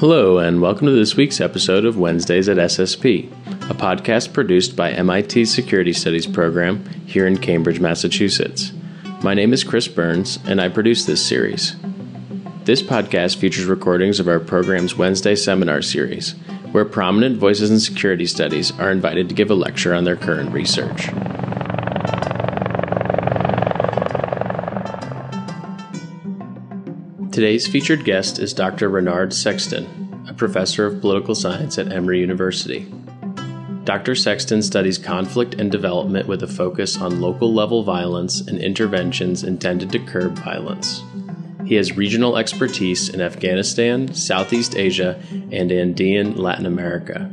Hello, and welcome to this week's episode of Wednesdays at SSP, a podcast produced by MIT's Security Studies program here in Cambridge, Massachusetts. My name is Chris Burns, and I produce this series. This podcast features recordings of our program's Wednesday seminar series, where prominent voices in security studies are invited to give a lecture on their current research. Today's featured guest is Dr. Renard Sexton, a professor of political science at Emory University. Dr. Sexton studies conflict and development with a focus on local level violence and interventions intended to curb violence. He has regional expertise in Afghanistan, Southeast Asia, and Andean Latin America.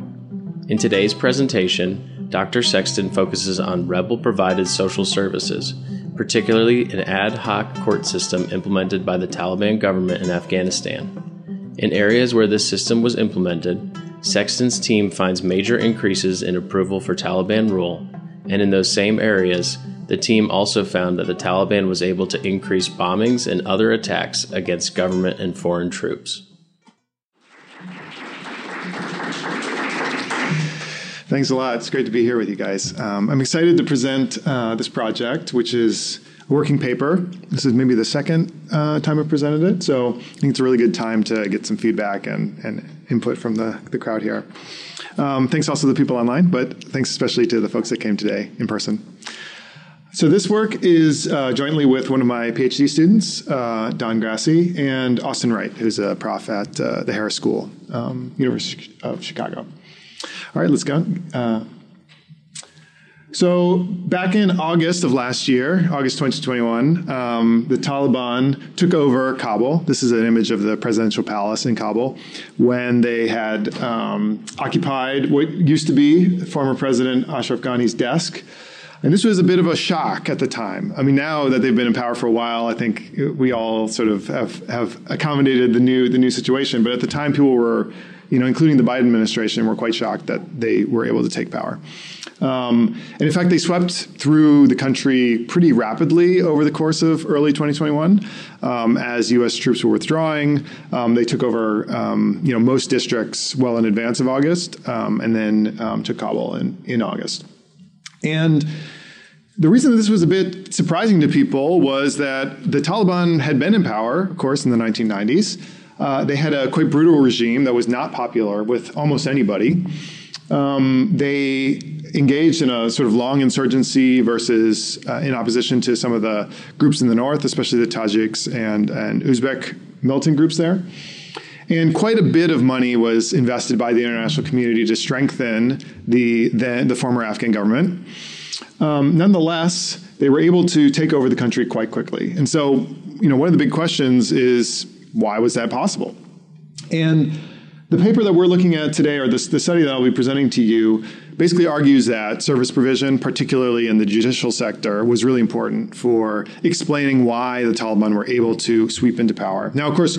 In today's presentation, Dr. Sexton focuses on rebel provided social services particularly an ad hoc court system implemented by the Taliban government in Afghanistan. In areas where this system was implemented, Sexton's team finds major increases in approval for Taliban rule, and in those same areas, the team also found that the Taliban was able to increase bombings and other attacks against government and foreign troops. Thanks a lot. It's great to be here with you guys. Um, I'm excited to present uh, this project, which is a working paper. This is maybe the second uh, time I've presented it, so I think it's a really good time to get some feedback and, and input from the, the crowd here. Um, thanks also to the people online, but thanks especially to the folks that came today in person. So this work is uh, jointly with one of my PhD students, uh, Don Grassi, and Austin Wright, who's a prof at uh, the Harris School, um, University of Chicago. All right, let's go. Uh, so, back in August of last year, August 2021, um, the Taliban took over Kabul. This is an image of the presidential palace in Kabul when they had um, occupied what used to be former President Ashraf Ghani's desk. And this was a bit of a shock at the time. I mean, now that they've been in power for a while, I think we all sort of have, have accommodated the new the new situation. But at the time, people were you know, including the Biden administration, were quite shocked that they were able to take power. Um, and in fact, they swept through the country pretty rapidly over the course of early 2021 um, as U.S. troops were withdrawing. Um, they took over, um, you know, most districts well in advance of August, um, and then um, took Kabul in, in August. And the reason that this was a bit surprising to people was that the Taliban had been in power, of course, in the 1990s. Uh, they had a quite brutal regime that was not popular with almost anybody. Um, they engaged in a sort of long insurgency versus uh, in opposition to some of the groups in the north, especially the Tajiks and, and Uzbek militant groups there. And quite a bit of money was invested by the international community to strengthen the, the, the former Afghan government. Um, nonetheless, they were able to take over the country quite quickly. And so, you know, one of the big questions is why was that possible? And the paper that we're looking at today, or this, the study that I'll be presenting to you, basically argues that service provision, particularly in the judicial sector, was really important for explaining why the Taliban were able to sweep into power. Now, of course,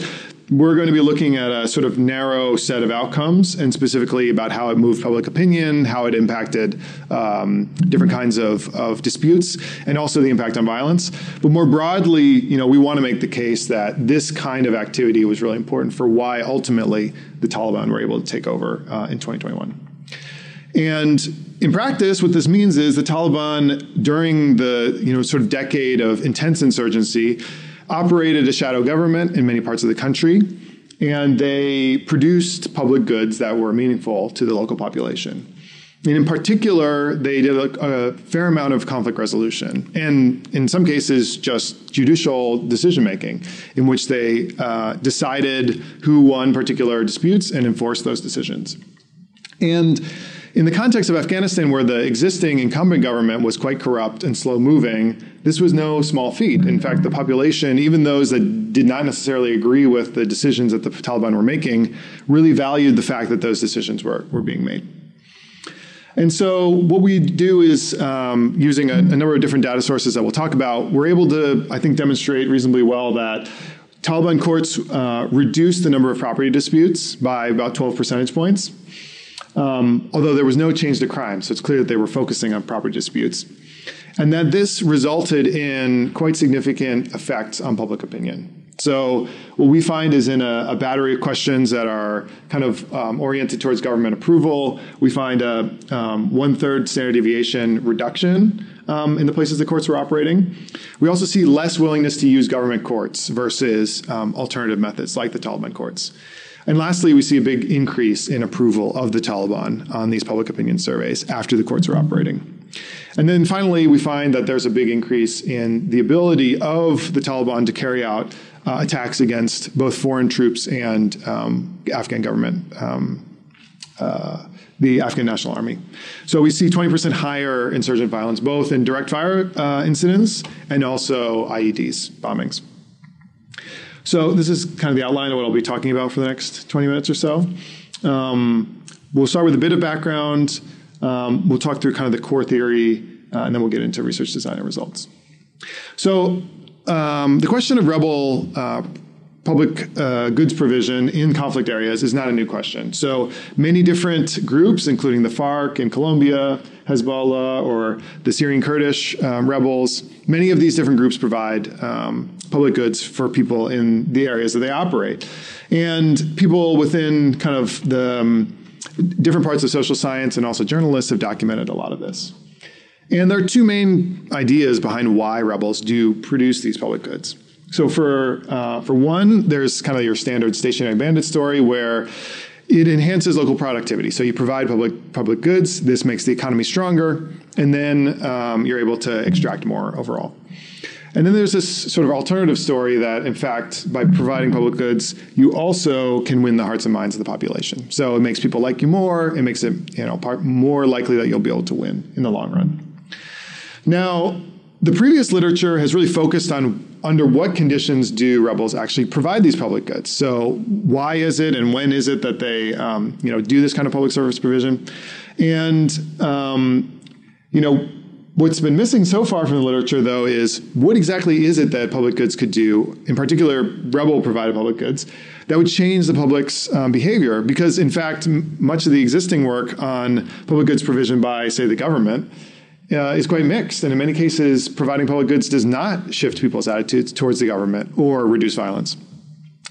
we're going to be looking at a sort of narrow set of outcomes and specifically about how it moved public opinion, how it impacted um, different kinds of, of disputes, and also the impact on violence. But more broadly, you know, we want to make the case that this kind of activity was really important for why ultimately the Taliban were able to take over uh, in 2021. And in practice, what this means is the Taliban, during the you know sort of decade of intense insurgency, operated a shadow government in many parts of the country, and they produced public goods that were meaningful to the local population. And in particular, they did a, a, fair amount of conflict resolution, and in some cases, just judicial decision making, in which they uh, decided who won particular disputes and enforced those decisions. And in the context of Afghanistan, where the existing incumbent government was quite corrupt and slow moving, this was no small feat. In fact, the population, even those that did not necessarily agree with the decisions that the Taliban were making, really valued the fact that those decisions were, were being made. And so, what we do is um, using a, a, number of different data sources that we'll talk about, we're able to, I think, demonstrate reasonably well that Taliban courts uh, reduced the number of property disputes by about 12 percentage points. Um, although there was no change to crime, so it's clear that they were focusing on property disputes. and that this resulted in quite significant effects on public opinion. So what we find is in a, a battery of questions that are kind of um, oriented towards government approval, we find a um, one-third standard deviation reduction um, in the places the courts were operating. We also see less willingness to use government courts versus um, alternative methods like the Taliban courts. And lastly, we see a big increase in approval of the Taliban on these public opinion surveys after the courts are operating. And then finally, we find that there's a big increase in the ability of the Taliban to carry out uh, attacks against both foreign troops and um, Afghan government, um, uh, the Afghan National Army. So we see 20% higher insurgent violence, both in direct fire uh, incidents and also IEDs, bombings. So this is kind of the outline of what I'll be talking about for the next 20 minutes or so. Um, we'll start with a bit of background. Um, we'll talk through kind of the core theory, uh, and then we'll get into research design and results. So um, the question of rebel uh, public uh, goods provision in conflict areas is not a new question. So many different groups, including the FARC in Colombia, Hezbollah, or the Syrian Kurdish um, rebels, many of these different groups provide um, public goods for people in the areas that they operate. And people within kind of the um, different parts of social science and also journalists have documented a lot of this. And there are two main ideas behind why rebels do produce these public goods. So for uh, for one, there's kind of your standard stationary bandit story where it enhances local productivity. So you provide public public goods. This makes the economy stronger, and then um, you're able to extract more overall. And then there's this sort of alternative story that, in fact, by providing public goods, you also can win the hearts and minds of the population. So it makes people like you more. It makes it you know more likely that you'll be able to win in the long run. Now, the previous literature has really focused on under what conditions do rebels actually provide these public goods. So, why is it and when is it that they, um, you know, do this kind of public service provision? And um, you know, what's been missing so far from the literature, though, is what exactly is it that public goods could do, in particular, rebel provided public goods, that would change the public's um, behavior? Because, in fact, m- much of the existing work on public goods provision by, say, the government uh, is quite mixed. And in many cases, providing public goods does not shift people's attitudes towards the government or reduce violence.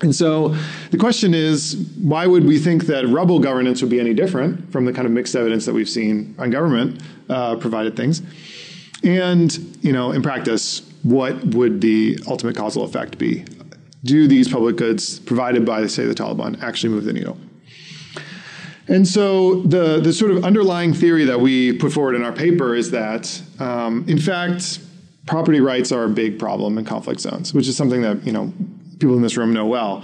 And so the question is why would we think that rebel governance would be any different from the kind of mixed evidence that we've seen on government uh, provided things? And, you know, in practice, what would the ultimate causal effect be? Do these public goods provided by, say, the Taliban actually move the needle? And so the, the sort of underlying theory that we put forward in our paper is that, um, in fact, property rights are a big problem in conflict zones, which is something that you know people in this room know well.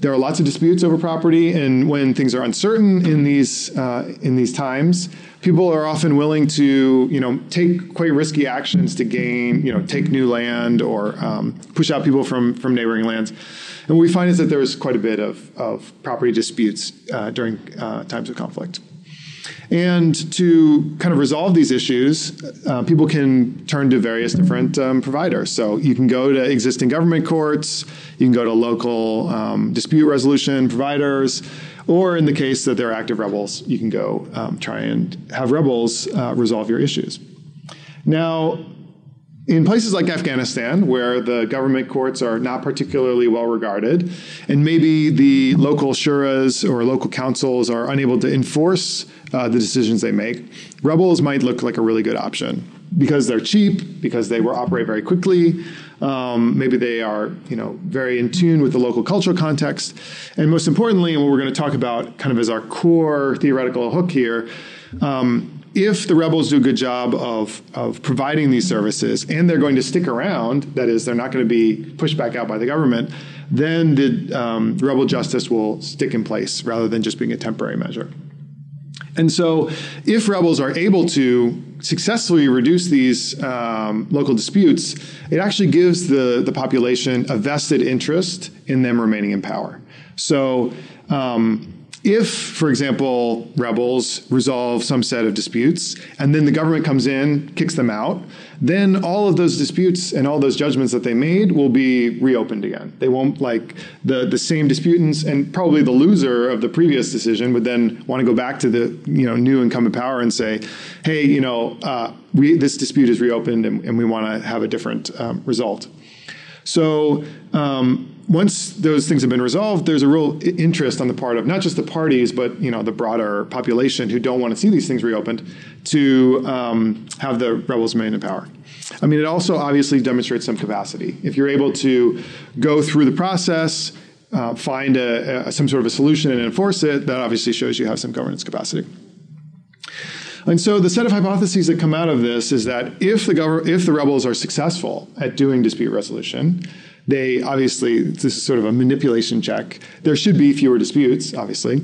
There are lots of disputes over property, and when things are uncertain in these uh, in these times, people are often willing to you know take quite risky actions to gain you know take new land or um, push out people from from neighboring lands. And what we find is that there's quite a bit of, of property disputes uh, during uh, times of conflict. And to kind of resolve these issues, uh, people can turn to various different um, providers. So you can go to existing government courts, you can go to local um, dispute resolution providers, or in the case that they're active rebels, you can go um, try and have rebels uh, resolve your issues. Now, in places like Afghanistan, where the government courts are not particularly well regarded, and maybe the local shuras or local councils are unable to enforce uh, the decisions they make, rebels might look like a really good option because they're cheap, because they operate very quickly. Um, maybe they are, you know, very in tune with the local cultural context, and most importantly, and what we're going to talk about, kind of as our core theoretical hook here. Um, if the rebels do a good job of, of providing these services and they're going to stick around, that is, they're not going to be pushed back out by the government, then the um, rebel justice will stick in place rather than just being a temporary measure. And so, if rebels are able to successfully reduce these um, local disputes, it actually gives the, the population a vested interest in them remaining in power. So, um, if, for example, rebels resolve some set of disputes and then the government comes in, kicks them out, then all of those disputes and all those judgments that they made will be reopened again. They won't like the, the same disputants and probably the loser of the previous decision would then want to go back to the you know new incumbent power and say, hey, you know, uh, we, this dispute is reopened and, and we want to have a different um, result. So um, once those things have been resolved, there's a real interest on the part of not just the parties, but you know the broader population who don't want to see these things reopened to um, have the rebels remain in power. I mean, it also obviously demonstrates some capacity. If you're able to go through the process, uh, find a, a, some sort of a solution and enforce it, that obviously shows you have some governance capacity. And so the set of hypotheses that come out of this is that if the gov- if the rebels are successful at doing dispute resolution, they obviously this is sort of a manipulation check. There should be fewer disputes, obviously.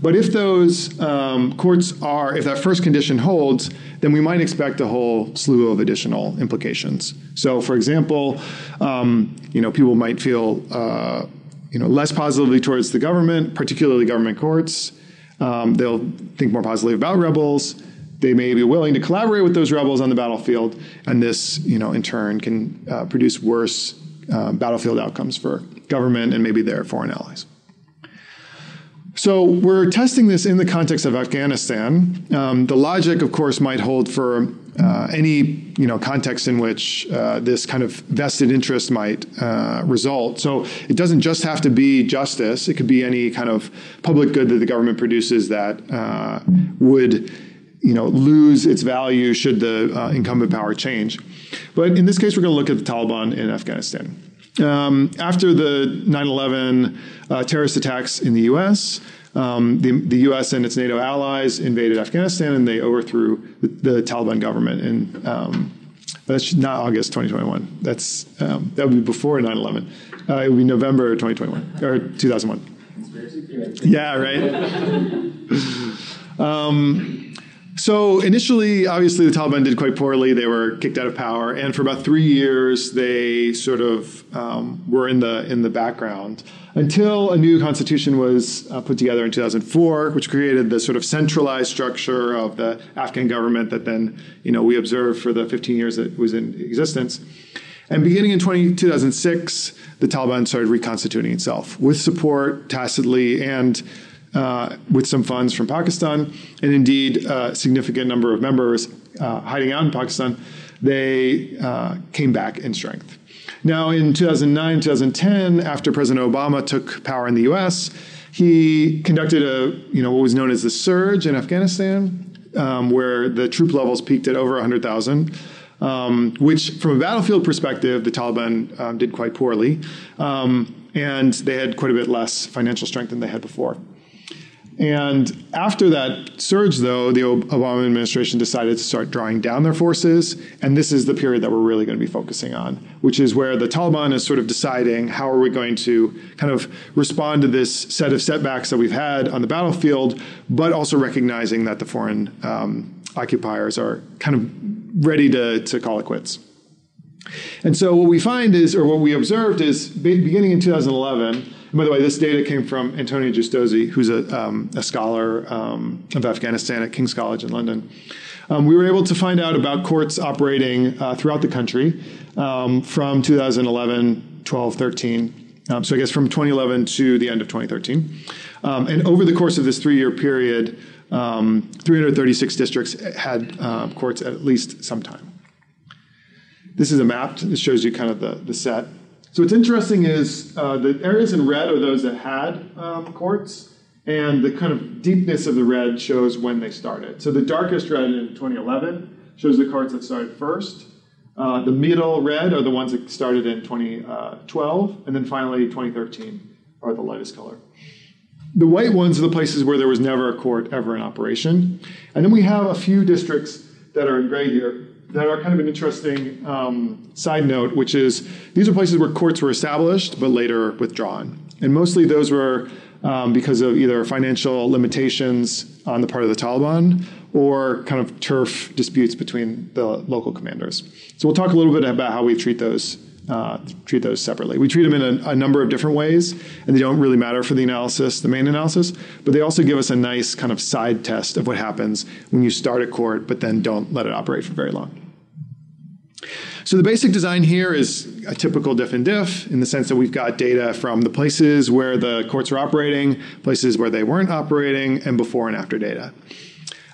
But if those um, courts are, if that first condition holds, then we might expect a whole slew of additional implications. So, for example, um, you know, people might feel, uh, you know, less positively towards the government, particularly government courts. Um, they'll think more positively about rebels. They may be willing to collaborate with those rebels on the battlefield, and this, you know, in turn can uh, produce worse uh, battlefield outcomes for government and maybe their foreign allies. So we're testing this in the context of Afghanistan. Um, the logic, of course, might hold for uh, any you know context in which uh, this kind of vested interest might uh, result. So it doesn't just have to be justice; it could be any kind of public good that the government produces that uh, would you know lose its value should the uh, incumbent power change. But in this case, we're going to look at the Taliban in Afghanistan. Um, after the 9 11 uh, terrorist attacks in the U.S., um, the, the, U.S. and its NATO allies invaded Afghanistan and they overthrew the, the Taliban government. And um, that's not August 2021. That's um, that would be before 9 11. Uh, it would be November 2021 or 2001. Yeah, right. so initially, obviously, the Taliban did quite poorly. They were kicked out of power, and for about three years, they sort of um, were in the in the background until a new constitution was uh, put together in 2004, which created the sort of centralized structure of the Afghan government that then you know we observed for the 15 years that it was in existence. And beginning in 20, 2006, the Taliban started reconstituting itself with support tacitly and uh, with some funds from Pakistan, and indeed a significant number of members uh, hiding out in Pakistan, they uh, came back in strength. Now, in 2009, 2010, after President Obama took power in the U.S., he conducted a, you know, what was known as the surge in Afghanistan, um, where the troop levels peaked at over 100,000. Um, which, from a battlefield perspective, the Taliban um, did quite poorly, um, and they had quite a bit less financial strength than they had before. And after that surge, though, the Obama administration decided to start drawing down their forces. And this is the period that we're really going to be focusing on, which is where the Taliban is sort of deciding how are we going to kind of respond to this set of setbacks that we've had on the battlefield, but also recognizing that the foreign um, occupiers are kind of ready to, to call it quits. And so what we find is, or what we observed is, beginning in 2011, and by the way, this data came from Antonio Giustozzi, who's a, um, a scholar um, of Afghanistan at King's College in London. Um, we were able to find out about courts operating uh, throughout the country um, from 2011, 12, 13. Um, so I guess from 2011 to the end of 2013. Um, and over the course of this three-year period, 336 districts had uh, courts at least some time. This is a map. This shows you kind of the, the set. So what's interesting is uh, the areas in red are those that had um, courts, and the kind of deepness of the red shows when they started. So the darkest red in 2011 shows the courts that started first. Uh, the middle red are the ones that started in 2012, and then finally 2013 are the lightest color. The white ones are the places where there was never a court ever in operation. And then we have a few districts that are in gray here that are kind of an interesting um, side note, which is these are places where courts were established but later withdrawn. And mostly those were um, because of either financial limitations on the part of the Taliban or kind of turf disputes between the local commanders. So we'll talk a little bit about how we treat those uh, treat those separately. We treat them in a, a, number of different ways, and they don't really matter for the analysis, the main analysis, but they also give us a nice kind of side test of what happens when you start a court but then don't let it operate for very long. So the basic design here is a typical diff and diff in the sense that we've got data from the places where the courts are operating, places where they weren't operating, and before and after data.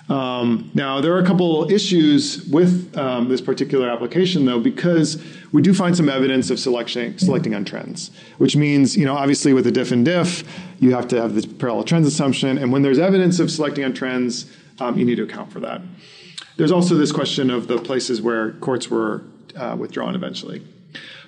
Um, now, there are a couple issues with um, this particular application, though, because we do find some evidence of selection, selecting on trends, which means, you know, obviously with a diff and diff, you have to have the parallel trends assumption, and when there's evidence of selecting on trends, um, you need to account for that. There's also this question of the places where courts were uh, withdrawn eventually.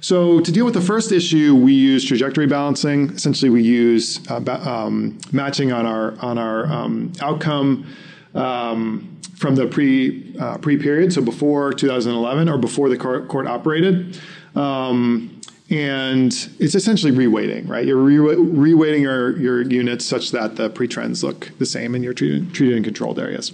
So to deal with the first issue, we use trajectory balancing. Essentially, we use uh, ba- um, matching on our on our um, outcome um, from the pre uh, pre period, so before 2011 or before the court, court operated. Um, and it's essentially reweighting, right? You're re- reweighting your, your units such that the pre-trends look the same in you're treated, treated in controlled areas.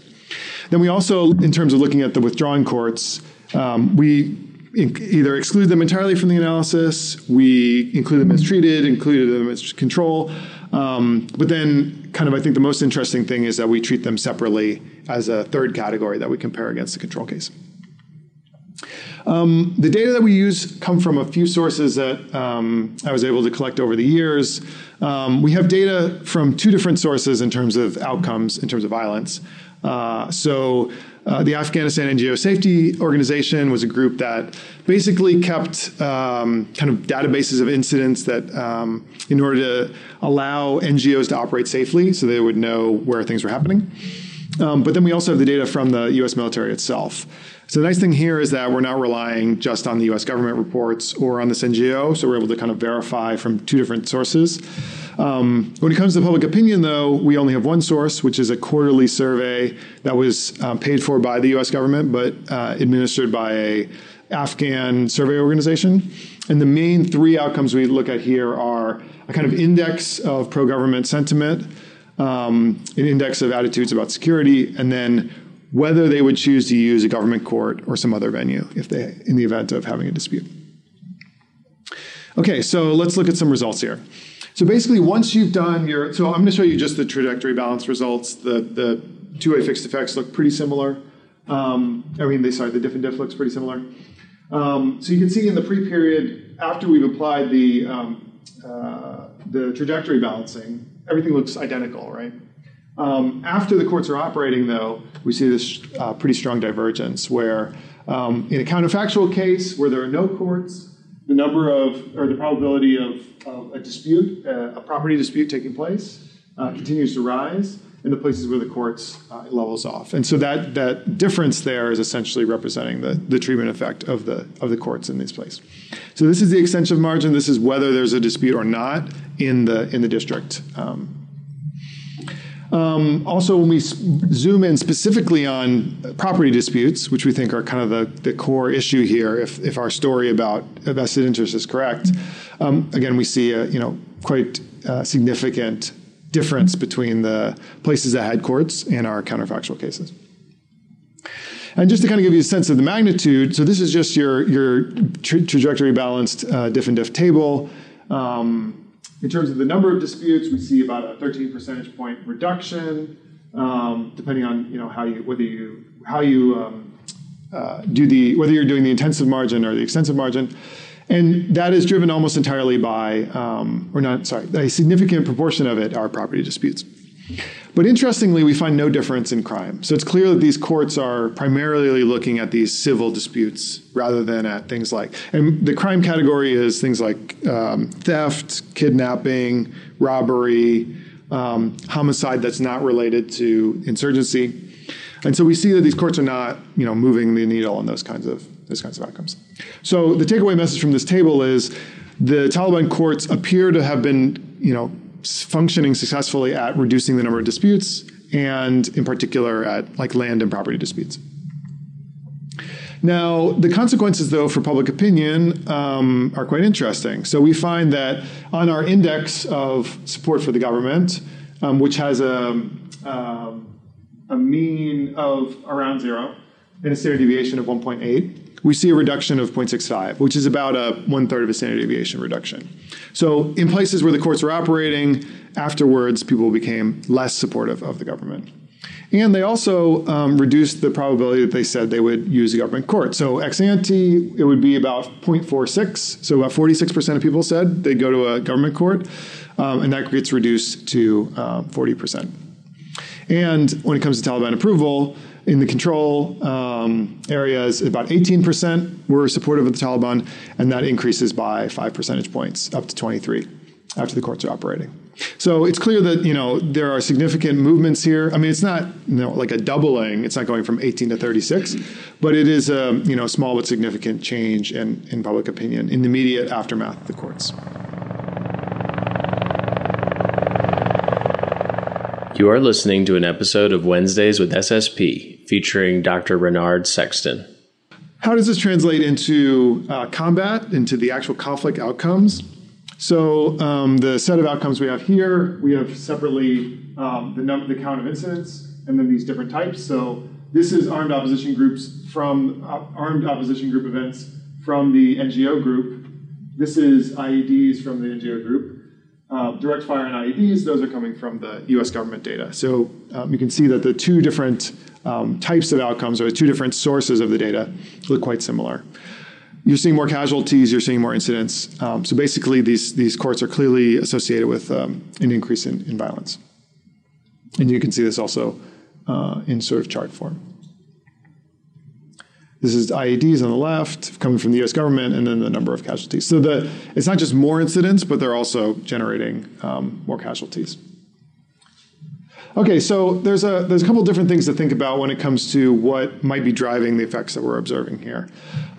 Then we also, in terms of looking at the withdrawn courts, um, we either exclude them entirely from the analysis, we include them as treated, included them as control. Um, but then kind of I think the most interesting thing is that we treat them separately as a third category that we compare against the control case. Um, the data that we use come from a few sources that um, I was able to collect over the years. Um, we have data from two different sources in terms of outcomes, in terms of violence. Uh, so uh, the Afghanistan NGO Safety Organization was a group that basically kept um, kind of databases of incidents that, um, in order to allow NGOs to operate safely, so they would know where things were happening. Um, but then we also have the data from the U.S. military itself. So the nice thing here is that we're not relying just on the U.S. government reports or on this NGO, so we're able to kind of verify from two different sources. Um, when it comes to public opinion, though, we only have one source, which is a quarterly survey that was um, paid for by the U.S. government, but uh, administered by a Afghan survey organization. And the main three outcomes we look at here are a kind of index of pro-government sentiment, um, an index of attitudes about security, and then whether they would choose to use a government court or some other venue if they in the event of having a dispute. Okay, so let's look at some results here. So basically, once you've done your, so I'm going to show you just the trajectory balance results. The the two-way fixed effects look pretty similar. Um, I mean, they sorry, the diff and diff looks pretty similar. Um, so you can see in the pre-period after we've applied the um, uh, the trajectory balancing, everything looks identical, right? Um, after the courts are operating, though, we see this uh, pretty strong divergence where, um, in a counterfactual case where there are no courts, the number of, or the probability of, of a dispute, uh, a property dispute taking place, uh, continues to rise in the places where the courts uh, levels off. And so that, that difference there is essentially representing the, the treatment effect of the, of the courts in this place. So this is the extensive margin. This is whether there's a dispute or not in the, in the district. Um, um, also, when we zoom in specifically on property disputes, which we think are kind of the, the core issue here, if, if our story about vested interest is correct, um, again, we see a you know quite uh, significant difference between the places that had courts and our counterfactual cases. And just to kind of give you a sense of the magnitude, so this is just your your tra- trajectory balanced uh, diff and diff table. Um, in terms of the number of disputes, we see about a 13 percentage point reduction, um, depending on you know how you whether you how you um, uh, do the whether you're doing the intensive margin or the extensive margin, and that is driven almost entirely by um, or not sorry a significant proportion of it are property disputes. But interestingly, we find no difference in crime. So it's clear that these courts are primarily looking at these civil disputes rather than at things like, and the crime category is things like um, theft, kidnapping, robbery, um, homicide that's not related to insurgency. And so we see that these courts are not, you know, moving the needle on those kinds of those kinds of outcomes. So the takeaway message from this table is the Taliban courts appear to have been, you know, functioning successfully at reducing the number of disputes and in particular at like land and property disputes. Now, the consequences, though, for public opinion um, are quite interesting. So we find that on our index of support for the government, um, which has a, um, a mean of around zero and a standard deviation of 1.8, we see a reduction of 0.65, which is about a one third of a standard deviation reduction. So, in places where the courts were operating, afterwards, people became less supportive of the government. And they also um, reduced the probability that they said they would use a government court. So ex ante, it would be about 0.46. So about 46% of people said they'd go to a government court, um, and that gets reduced to uh, 40%. And when it comes to Taliban approval, in the control um, areas, about 18% were supportive of the Taliban, and that increases by five percentage points up to 23 after the courts are operating. So it's clear that you know there are significant movements here. I mean, it's not you know, like a doubling. It's not going from 18 to 36, but it is a you know small but significant change in, in public opinion in the immediate aftermath of the courts. You are listening to an episode of Wednesdays with SSP featuring Dr. Renard Sexton. How does this translate into uh, combat, into the actual conflict outcomes? So um, the set of outcomes we have here, we have separately um, the number, the count of incidents, and then these different types. So this is armed opposition groups from uh, armed opposition group events from the NGO group. This is IEDs from the NGO group. Uh, direct fire and IEDs, those are coming from the US government data. So um, you can see that the two different um, types of outcomes or the two different sources of the data look quite similar you're seeing more casualties, you're seeing more incidents. Um, so basically, these, these courts are clearly associated with um, an increase in, in violence. And you can see this also uh, in sort of chart form. This is IEDs on the left, coming from the U.S. government, and then the number of casualties. So the, it's not just more incidents, but they're also generating um, more casualties. Okay, so there's a there's a couple different things to think about when it comes to what might be driving the effects that we're observing here.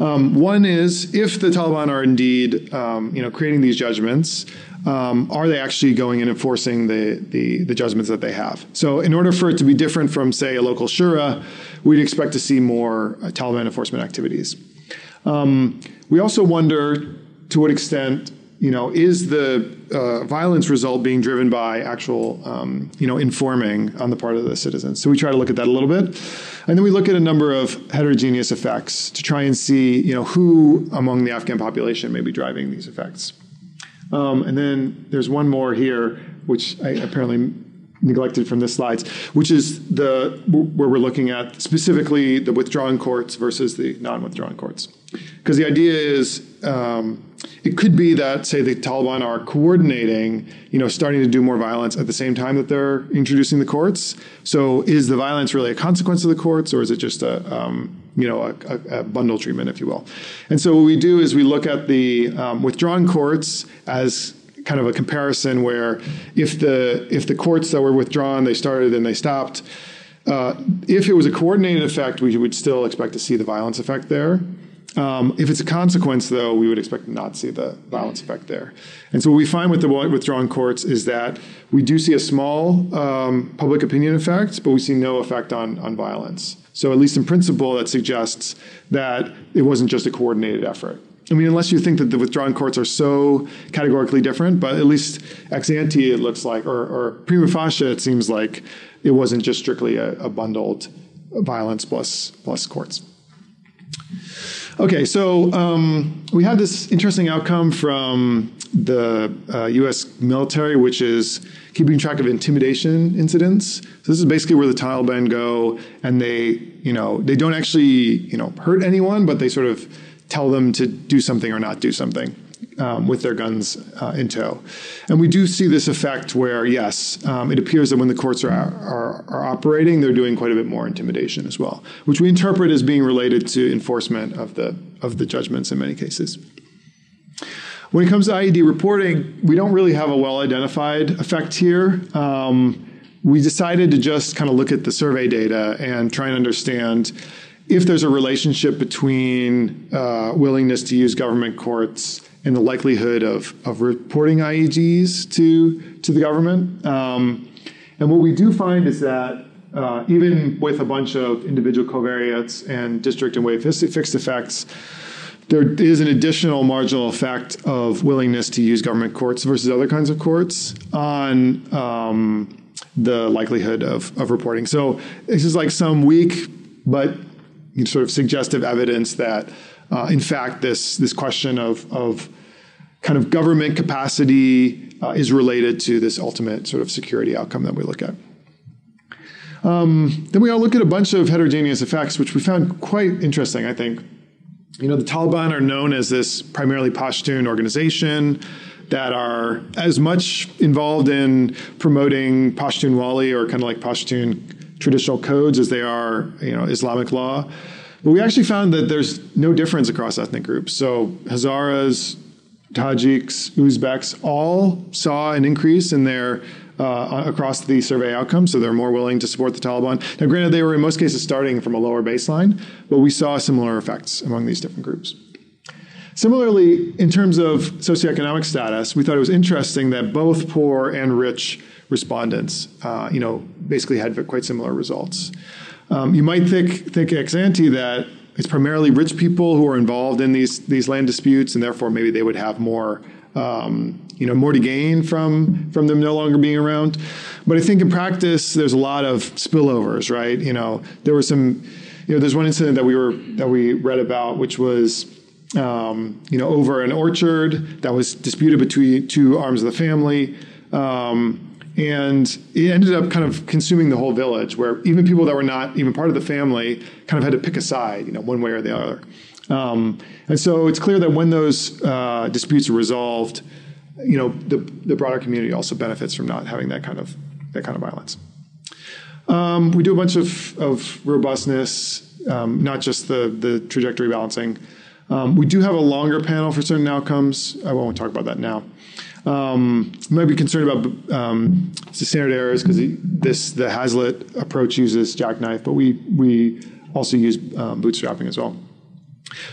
Um, one is if the Taliban are indeed um, you know creating these judgments, um, are they actually going and enforcing the, the, the judgments that they have? So in order for it to be different from say a local shura, we'd expect to see more uh, Taliban enforcement activities. Um, we also wonder to what extent you know, is the uh, violence result being driven by actual, um, you know, informing on the part of the citizens? So we try to look at that a little bit, and then we look at a number of heterogeneous effects to try and see, you know, who among the Afghan population may be driving these effects. Um, and then there's one more here, which I apparently neglected from this slides, which is the where we're looking at specifically the withdrawn courts versus the non-withdrawn courts, because the idea is. Um, it could be that, say, the Taliban are coordinating, you know, starting to do more violence at the same time that they're introducing the courts. So, is the violence really a consequence of the courts, or is it just a, um, you know, a, a, bundle treatment, if you will? And so, what we do is we look at the um, withdrawn courts as kind of a comparison where if the if the courts that were withdrawn they started and they stopped uh, if it was a coordinated effect we would still expect to see the violence effect there um, if it's a consequence, though, we would expect to not see the violence effect there. And so what we find with the withdrawn courts is that we do see a small um, public opinion effect, but we see no effect on, on violence. So at least in principle, that suggests that it wasn't just a coordinated effort. I mean, unless you think that the withdrawn courts are so categorically different, but at least ex ante, it looks like, or, or prima facie, it seems like it wasn't just strictly a, a bundled violence plus plus courts. Okay, so um, we had this interesting outcome from the uh, U.S. military, which is keeping track of intimidation incidents. So this is basically where the Taliban go, and they, you know, they don't actually, you know, hurt anyone, but they sort of tell them to do something or not do something um, with their guns uh, in tow. And we do see this effect where, yes, um, it appears that when the courts are, are, are, operating, they're doing quite a bit more intimidation as well, which we interpret as being related to enforcement of the, of the judgments in many cases. When it comes to IED reporting, we don't really have a well identified effect here. Um, we decided to just kind of look at the survey data and try and understand if there's a relationship between uh, willingness to use government courts and the likelihood of, of reporting IEDs to, to the government. Um, and what we do find is that uh, even with a bunch of individual covariates and district and wave fixed effects, there is an additional marginal effect of willingness to use government courts versus other kinds of courts on um, the likelihood of, of reporting. So this is like some weak but sort of suggestive evidence that uh, in fact, this this question of of kind of government capacity uh, is related to this ultimate sort of security outcome that we look at. Um, then we all look at a bunch of heterogeneous effects, which we found quite interesting, I think. You know, the Taliban are known as this primarily Pashtun organization that are as much involved in promoting Pashtunwali or kind of like Pashtun traditional codes as they are, you know, Islamic law. But we actually found that there's no difference across ethnic groups. So Hazaras, Tajiks, Uzbeks all saw an increase in their uh, across the survey outcomes, so they're more willing to support the Taliban. Now, granted, they were in most cases starting from a lower baseline, but we saw similar effects among these different groups. Similarly, in terms of socioeconomic status, we thought it was interesting that both poor and rich respondents, uh, you know, basically had quite similar results. Um, you might think think ex ante that it's primarily rich people who are involved in these these land disputes, and therefore maybe they would have more um, you know more to gain from from them no longer being around. But I think in practice, there's a lot of spillovers, right? You know, there was some, you know, there's one incident that we were that we read about, which was. Um, you know, over an orchard that was disputed between two arms of the family. Um, and it ended up kind of consuming the whole village, where even people that were not even part of the family kind of had to pick a side, you know, one way or the other. Um, and so it's clear that when those uh, disputes are resolved, you know, the, the broader community also benefits from not having that kind of that kind of violence. Um, we do a bunch of, of robustness, um, not just the the trajectory balancing. Um, we do have a longer panel for certain outcomes. I won't talk about that now. Um, you might be concerned about um, standard errors because this the Hazlett approach uses jackknife, but we we also use um, bootstrapping as well.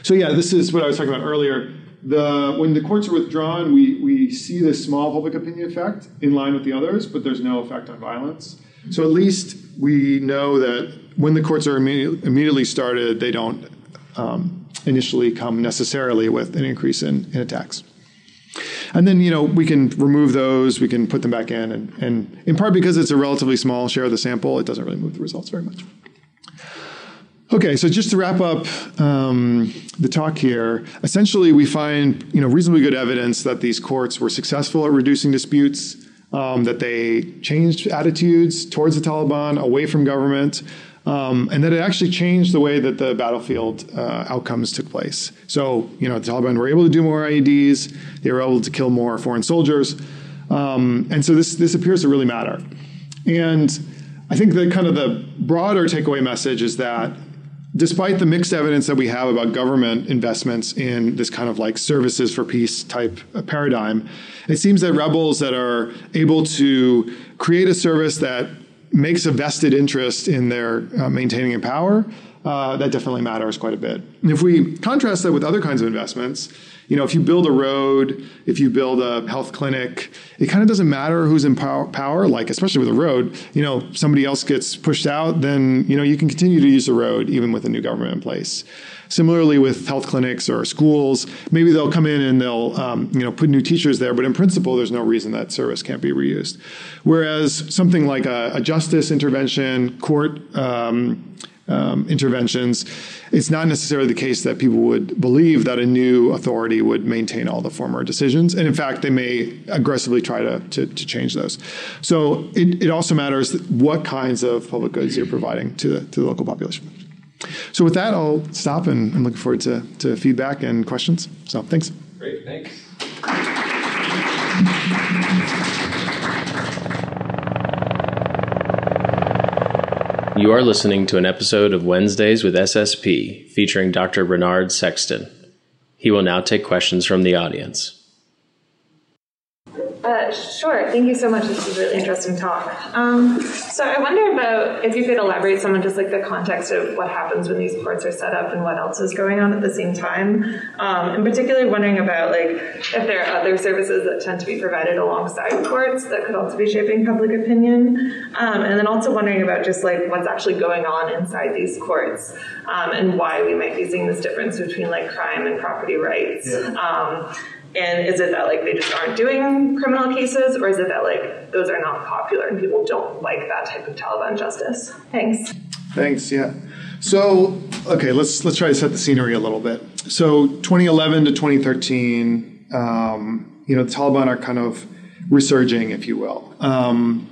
So yeah, this is what I was talking about earlier. The, when the courts are withdrawn, we, we see this small public opinion effect in line with the others, but there's no effect on violence. So at least we know that when the courts are immediately, immediately started, they don't um, initially come necessarily with an increase in, in attacks. And then, you know, we can remove those, we can put them back in, and, and in part because it's a relatively small share of the sample, it doesn't really move the results very much. Okay, so just to wrap up um, the talk here, essentially we find you know reasonably good evidence that these courts were successful at reducing disputes, um, that they changed attitudes towards the Taliban, away from government, um, and that it actually changed the way that the battlefield uh, outcomes took place. So you know the Taliban were able to do more IEDs, they were able to kill more foreign soldiers, um, and so this this appears to really matter. And I think that kind of the broader takeaway message is that despite the mixed evidence that we have about government investments in this kind of like services for peace type paradigm, it seems that rebels that are able to create a service that makes a vested interest in their uh, maintaining in power, uh, that definitely matters quite a bit. If we contrast that with other kinds of investments, you know, if you build a road, if you build a health clinic, it kind of doesn't matter who's in power, power, like especially with a road, you know, somebody else gets pushed out, then, you know, you can continue to use the road even with a new government in place. Similarly, with health clinics or schools, maybe they'll come in and they'll um, you know put new teachers there, but in principle, there's no reason that service can't be reused. Whereas something like a, a justice intervention, court um, um, interventions, it's not necessarily the case that people would believe that a new authority would maintain all the former decisions. And in fact, they may aggressively try to, to, to change those. So it, it also matters what kinds of public goods you're providing to the, to the local population. So with that, I'll stop and I'm looking forward to, to feedback and questions. So thanks. Great, thanks. You are listening to an episode of Wednesdays with SSP featuring Dr. Renard Sexton. He will now take questions from the audience. Uh, sure. Thank you so much. This is a really interesting talk. Um, so I wonder about if you could elaborate some on just like the context of what happens when these courts are set up and what else is going on at the same time. Um, and particularly wondering about like if there are other services that tend to be provided alongside courts that could also be shaping public opinion. Um, and then also wondering about just like what's actually going on inside these courts um, and why we might be seeing this difference between like crime and property rights. Yeah. And is it that like they just aren't doing criminal cases, or is it that like those are not popular and people don't like that type of Taliban justice? Thanks. Thanks. Yeah. So, okay, let's let's try to set the scenery a little bit. So, 2011 to 2013, um, you know, the Taliban are kind of resurging, if you will. Um,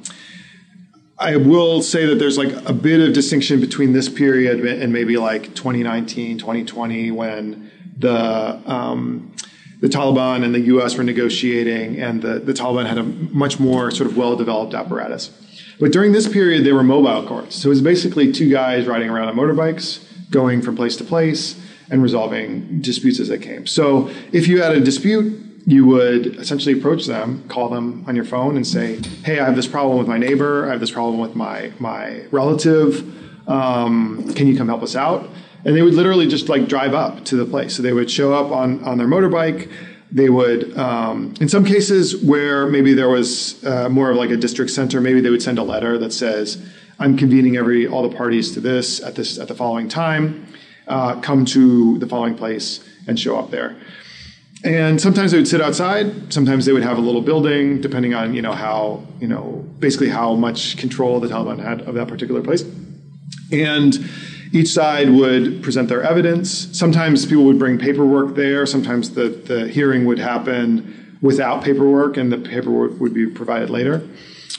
I will say that there's like a bit of distinction between this period and maybe like 2019, 2020, when the um, the Taliban and the U.S. were negotiating, and the, the Taliban had a much more sort of well developed apparatus. But during this period, they were mobile courts. So it was basically two guys riding around on motorbikes, going from place to place, and resolving disputes as they came. So if you had a dispute, you would essentially approach them, call them on your phone, and say, "Hey, I have this problem with my neighbor. I have this problem with my my relative. Um, can you come help us out?" And they would literally just like drive up to the place. So they would show up on on their motorbike. They would, um, in some cases where maybe there was uh, more of like a district center, maybe they would send a letter that says, "I'm convening every all the parties to this at this at the following time. Uh, come to the following place and show up there." And sometimes they would sit outside. Sometimes they would have a little building, depending on you know how you know basically how much control the Taliban had of that particular place. And each side would present their evidence. Sometimes people would bring paperwork there. Sometimes the, the hearing would happen without paperwork, and the paperwork would be provided later.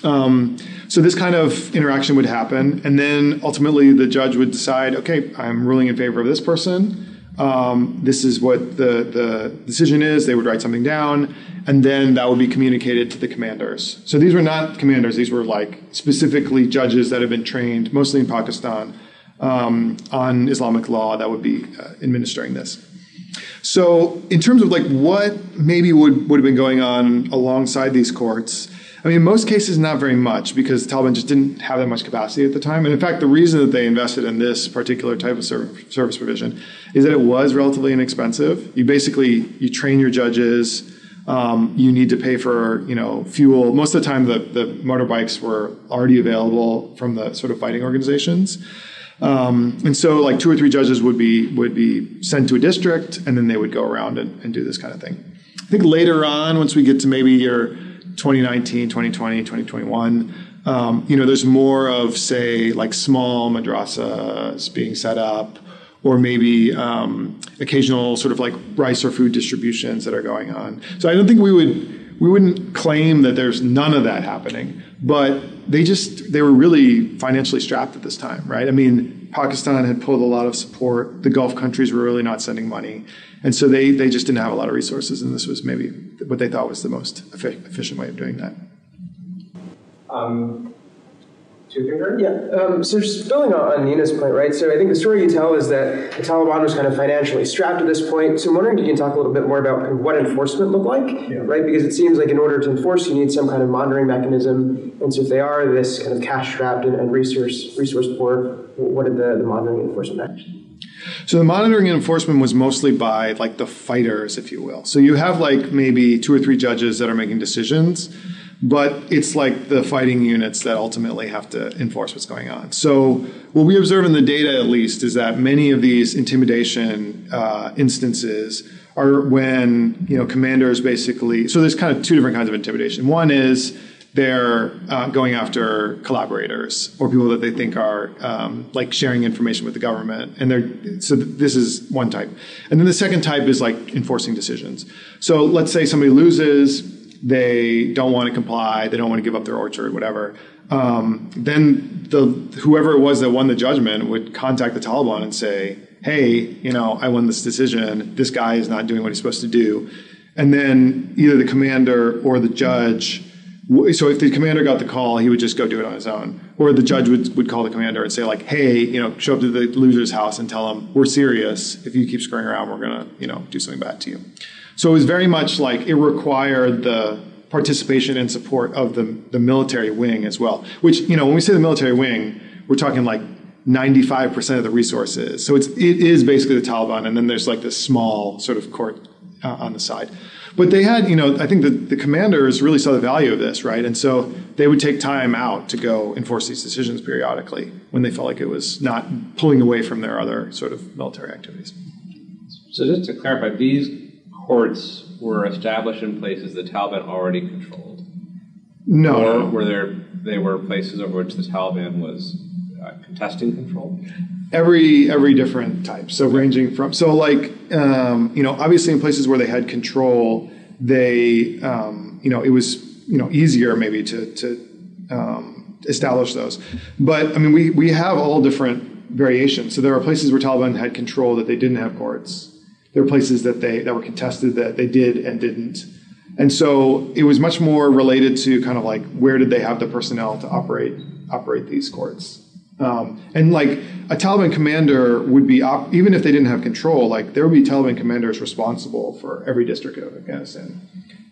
Um, so this kind of interaction would happen, and then ultimately the judge would decide, okay, I'm ruling in favor of this person um, this is what the, the decision is. They would write something down, and then that would be communicated to the commanders. So these were not commanders, these were like specifically judges that had been trained, mostly in Pakistan, um, on Islamic law that would be uh, administering this. So, in terms of like what maybe would, would have been going on alongside these courts, I mean, in most cases, not very much because Taliban just didn't have that much capacity at the time. And in fact, the reason that they invested in this particular type of service provision is that it was relatively inexpensive. You basically you train your judges. Um, you need to pay for you know fuel. Most of the time, the, the motorbikes were already available from the sort of fighting organizations. Um, and so, like two or three judges would be would be sent to a district, and then they would go around and, and do this kind of thing. I think later on, once we get to maybe year 2019, 2020, 2021, um, you know, there's more of, say, like small madrasas being set up, or maybe um, occasional sort of like rice or food distributions that are going on. So I don't think we would we wouldn't claim that there's none of that happening, but they just they were really financially strapped at this time, right? I mean, Pakistan had pulled a lot of support. The Gulf countries were really not sending money. And so they, they just didn't have a lot of resources, and this was maybe what they thought was the most efficient way of doing that. Um, yeah. Um, so just building on, Nina's point, right? So I think the story you tell is that the Taliban was kind of financially strapped at this point. So I'm wondering if you can talk a little bit more about what enforcement looked like, yeah. right? Because it seems like in order to enforce, you need some kind of monitoring mechanism. And so if they are this kind of cash strapped and, and resource resource poor, what did the, the monitoring enforcement act? So the monitoring and enforcement was mostly by like the fighters, if you will. So you have like maybe two or three judges that are making decisions, but it's like the fighting units that ultimately have to enforce what's going on. So what we observe in the data, at least, is that many of these intimidation uh, instances are when you know commanders basically. So there's kind of two different kinds of intimidation. One is they're uh, going after collaborators or people that they think are um, like sharing information with the government and they're so this is one type and then the second type is like enforcing decisions so let's say somebody loses they don't want to comply they don't want to give up their orchard whatever um, then the whoever it was that won the judgment would contact the taliban and say hey you know i won this decision this guy is not doing what he's supposed to do and then either the commander or the judge so if the commander got the call, he would just go do it on his own. Or the judge would, would call the commander and say, like, hey, you know, show up to the loser's house and tell him, we're serious. If you keep screwing around, we're to, you know, do something bad to you. So it was very much like it required the participation and support of the, the military wing as well. Which, you know, when we say the military wing, we're talking like 95% of the resources. So it's, it is basically the Taliban. And then there's like this small sort of court uh, on the side. But they had, you know, I think the, the commanders really saw the value of this, right? And so they would take time out to go enforce these decisions periodically when they felt like it was not pulling away from their other sort of military activities. So just to clarify, these courts were established in places the Taliban already controlled. No, or were there they were places over which the Taliban was uh, contesting control? Every every different type. So ranging from so like um, you know obviously in places where they had control, they um, you know it was you know easier maybe to to um, establish those. But I mean we we have all different variations. So there are places where Taliban had control that they didn't have courts. There are places that they that were contested that they did and didn't. And so it was much more related to kind of like where did they have the personnel to operate operate these courts. Um, and like a Taliban commander would be, op- even if they didn't have control, like there would be Taliban commanders responsible for every district of Afghanistan.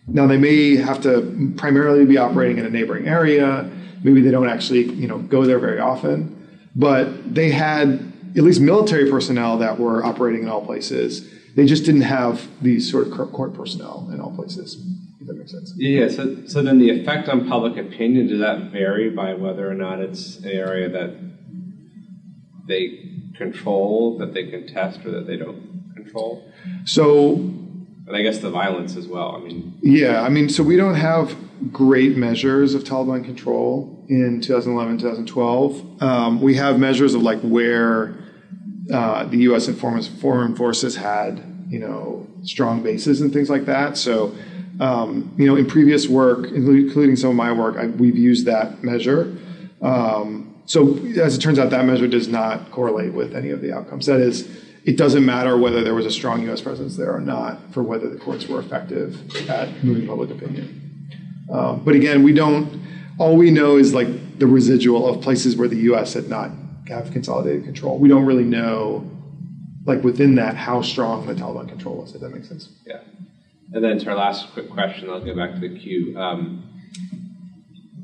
Now they may have to primarily be operating in a neighboring area. Maybe they don't actually, you know, go there very often, but they had at least military personnel that were operating in all places. They just didn't have these sort of court personnel in all places. If that makes sense. Yeah. So, so then the effect on public opinion does that vary by whether or not it's an area that they control, that they contest, or that they don't control? So and I guess the violence as well. I mean, yeah, I mean, so we don't have great measures of Taliban control in 2011, 2012. Um, we have measures of like where uh, the U.S. and foreign, forces had, you know, strong bases and things like that. So, um, you know, in previous work, including some of my work, I, we've used that measure. Um, so, as it turns out, that measure does not correlate with any of the outcomes. That is, it doesn't matter whether there was a strong U.S. presence there or not for whether the courts were effective at moving public opinion. Um, but again, we don't. All we know is like the residual of places where the U.S. had not have consolidated control. We don't really know, like within that, how strong the Taliban control was. If that makes sense. Yeah. And then to our last quick question, I'll go back to the queue. Um,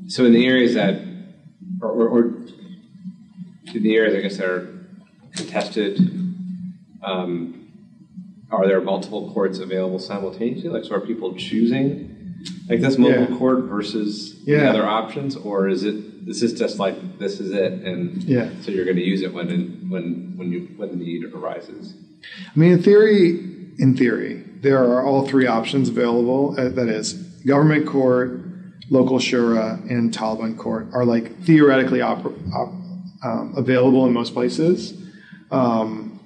so in the areas that, or, or, or in the areas I guess that are contested, um, are there multiple courts available simultaneously? Like, so are people choosing like this mobile yeah. court versus yeah. the other options, or is it this is just like this is it, and yeah. so you're going to use it when when when you when the need arises? I mean, in theory, in theory, there are all three options available. Uh, that is, government court, local shura, and Taliban court are like theoretically op- op- um, available in most places. Um,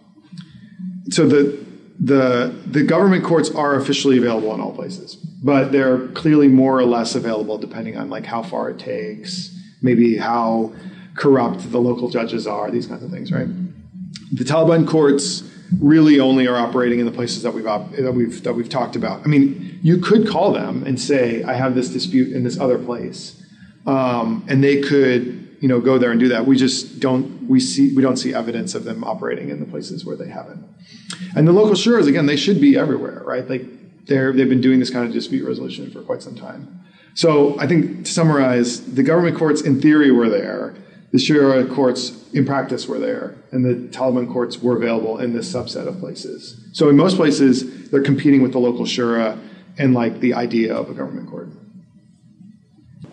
so the the the government courts are officially available in all places, but they're clearly more or less available depending on like how far it takes, maybe how corrupt the local judges are, these kinds of things, right? The Taliban courts really only are operating in the places that we've op- that we've that we've talked about. I mean, you could call them and say, "I have this dispute in this other place," um, and they could you know go there and do that. We just don't we see we don't see evidence of them operating in the places where they haven't. And the local shuras again, they should be everywhere, right? Like they're they've been doing this kind of dispute resolution for quite some time. So I think to summarize, the government courts in theory were there, the shura courts in practice were there, and the Taliban courts were available in this subset of places. So in most places, they're competing with the local shura and like the idea of a government court.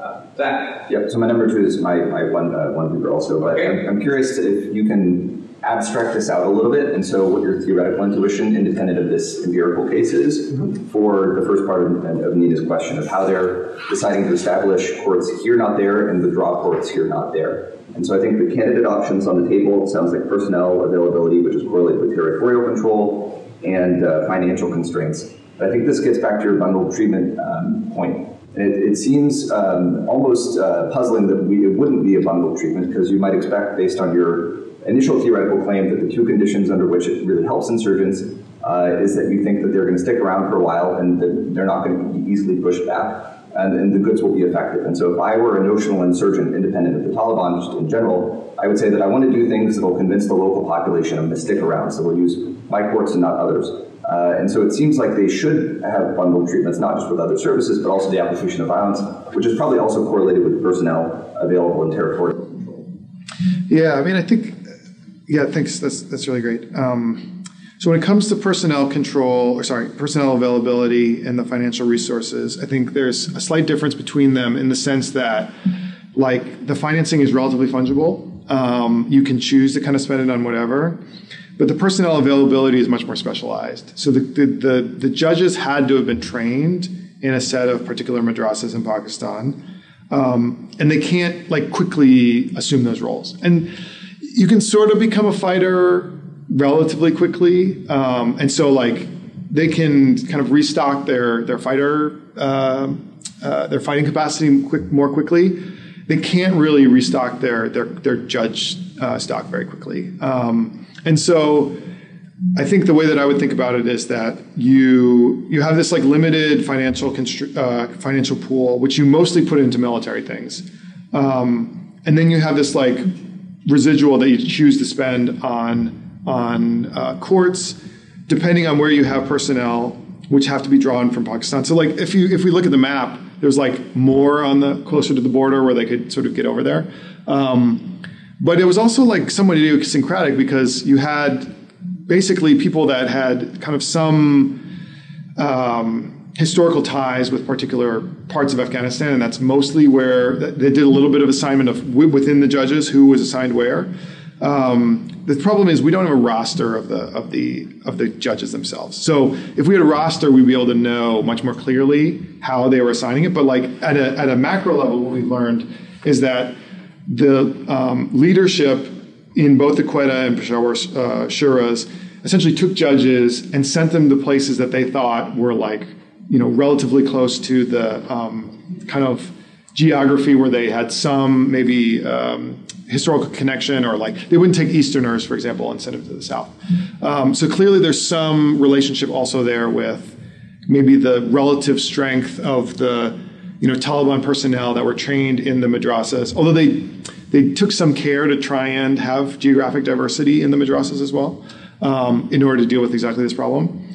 Uh, Zach. Yep. So my number two is my, my one uh, one paper also, but okay. I'm, I'm, curious if you can abstract this out a little bit, and so what your theoretical intuition, independent of this empirical case, is mm-hmm. for the first part of, of Nina's question of how they're deciding to establish courts here, not there, and withdraw courts here, not there. And so I think the candidate options on the table sounds like personnel availability, which is correlated with territorial control, and uh, financial constraints. But I think this gets back to your bundled treatment um, point it, it seems um, almost uh, puzzling that we, it wouldn't be a bundled treatment because you might expect, based on your initial theoretical claim, that the two conditions under which it really helps insurgents uh, is that you think that they're going to stick around for a while and that they're not going to be easily pushed back. And, and, the goods will be effective. And so, if I were a notional insurgent, independent of the Taliban, just in general, I would say that I want to do things that will convince the local population I'm going to stick around. So we'll use my courts and not others. Uh, and so it seems like they should have bundled treatments, not just with other services, but also the application of violence, which is probably also correlated with personnel available in control. Yeah, I mean, I think, yeah, thanks. That's that's really great. Um, so when it comes to personnel control, or sorry, personnel availability and the financial resources, I think there's a slight difference between them in the sense that, like, the financing is relatively fungible. Um, you can choose to kind of spend it on whatever. But the personnel availability is much more specialized. So the, the, the, the judges had to have been trained in a set of particular madrasas in Pakistan. Um, and they can't like quickly assume those roles. And you can sort of become a fighter relatively quickly, um, and so like they can kind of restock their their fighter uh, uh, their fighting capacity quick, more quickly. They can't really restock their their their judge uh, stock very quickly, um, and so. I think the way that I would think about it is that you you have this like limited financial constr- uh, financial pool, which you mostly put into military things, um, and then you have this like residual that you choose to spend on on uh, courts, depending on where you have personnel, which have to be drawn from Pakistan. So like if you if we look at the map, there's like more on the closer to the border where they could sort of get over there. Um, but it was also like somewhat idiosyncratic because you had basically people that had kind of some um, historical ties with particular parts of Afghanistan, and that's mostly where they did a little bit of assignment of within the judges who was assigned where. Um, the problem is we don't have a roster of the of the of the judges themselves. So if we had a roster, we'd be able to know much more clearly how they were assigning it. But like at a at a macro level, what we've learned is that the um, leadership in both the Quetta and Peshawar uh, Shuras essentially took judges and sent them to places that they thought were like you know relatively close to the um, kind of geography where they had some maybe um, historical connection or like they wouldn't take easterners for example and send them to the south. Um, so clearly there's some relationship also there with maybe the relative strength of the you know taliban personnel that were trained in the madrasas although they they took some care to try and have geographic diversity in the madrasas as well um, in order to deal with exactly this problem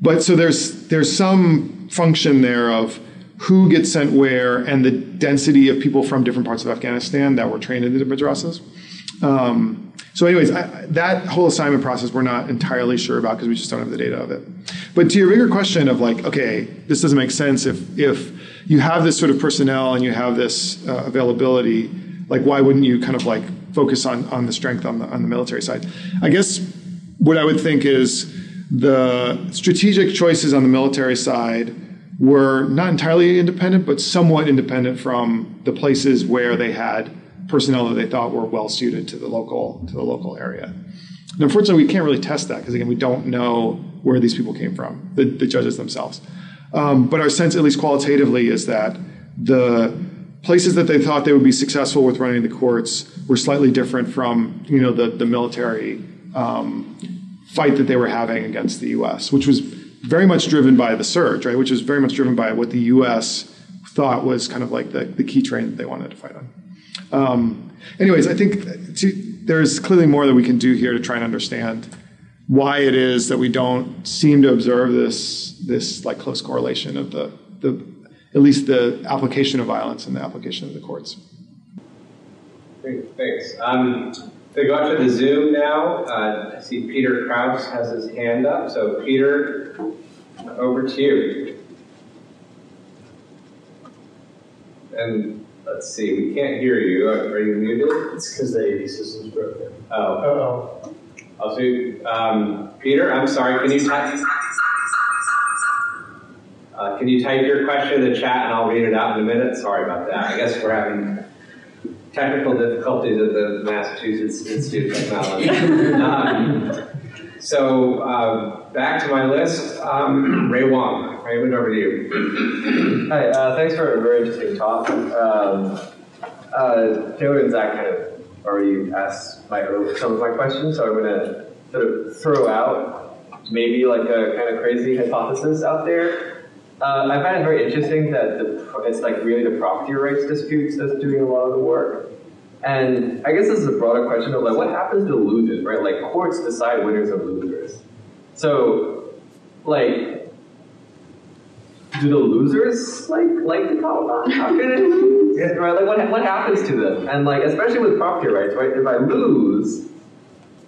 but so there's there's some function there of who gets sent where and the density of people from different parts of Afghanistan that were trained in the madrasas. Um, so, anyways, I, that whole assignment process we're not entirely sure about because we just don't have the data of it. But to your bigger question of like, okay, this doesn't make sense if if you have this sort of personnel and you have this uh, availability, like why wouldn't you kind of like focus on on the strength on the on the military side? I guess what I would think is the strategic choices on the military side were not entirely independent, but somewhat independent from the places where they had personnel that they thought were well suited to the local to the local area. And unfortunately, we can't really test that because again, we don't know where these people came from, the, the judges themselves. Um, but our sense, at least qualitatively, is that the places that they thought they would be successful with running the courts were slightly different from you know the the military um, fight that they were having against the U.S., which was very much driven by the surge, right? Which was very much driven by what the U.S. thought was kind of like the, the key terrain that they wanted to fight on. Um, anyways, I think to, there's clearly more that we can do here to try and understand why it is that we don't seem to observe this this like close correlation of the the at least the application of violence and the application of the courts. Great, thanks. Um, so go out to the Zoom now. Uh, I see Peter Krause has his hand up. So Peter, over to you. And let's see, we can't hear you. Are you muted? It's because the AV system's broken. Oh. oh I'll see. Um, Peter, I'm sorry. Can you type? Uh, can you type your question in the chat and I'll read it out in a minute? Sorry about that. I guess we're having technical difficulties at the Massachusetts Institute of Technology. um, so uh, back to my list, um, Ray Wang. Ray, over to you. Hi, uh, thanks for a very interesting talk. Um, uh, Taylor and Zach kind of already asked my, some of my questions, so I'm going to sort of throw out maybe like a kind of crazy hypothesis out there uh, I find it very interesting that the, it's like really the property rights disputes that's doing a lot of the work. And I guess this is a broader question of like what happens to losers, right? Like courts decide winners and losers. So, like, do the losers like like the Taliban? How can it, right? Like, what what happens to them? And like, especially with property rights, right? If I lose,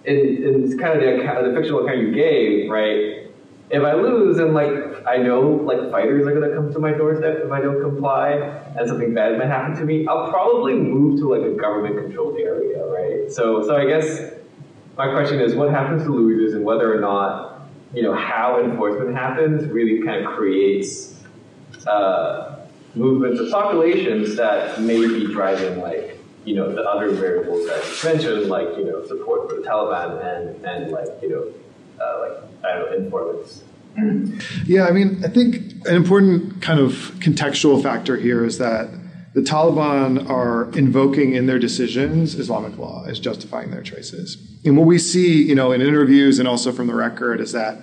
in, in kind of the, the fictional account you gave, right? If I lose and like I know like fighters are gonna come to my doorstep if I don't comply, and something bad might happen to me. I'll probably move to like a government-controlled area, right? So, so I guess my question is, what happens to losers, and whether or not you know how enforcement happens really kind of creates uh, movements of populations that may be driving like you know, the other variables that you mentioned, like, you know, support for the Taliban and, and like, you know, uh, like, know, informants. Yeah, I mean, I think an important kind of contextual factor here is that the Taliban are invoking in their decisions Islamic law as justifying their choices. And what we see, you know, in interviews and also from the record is that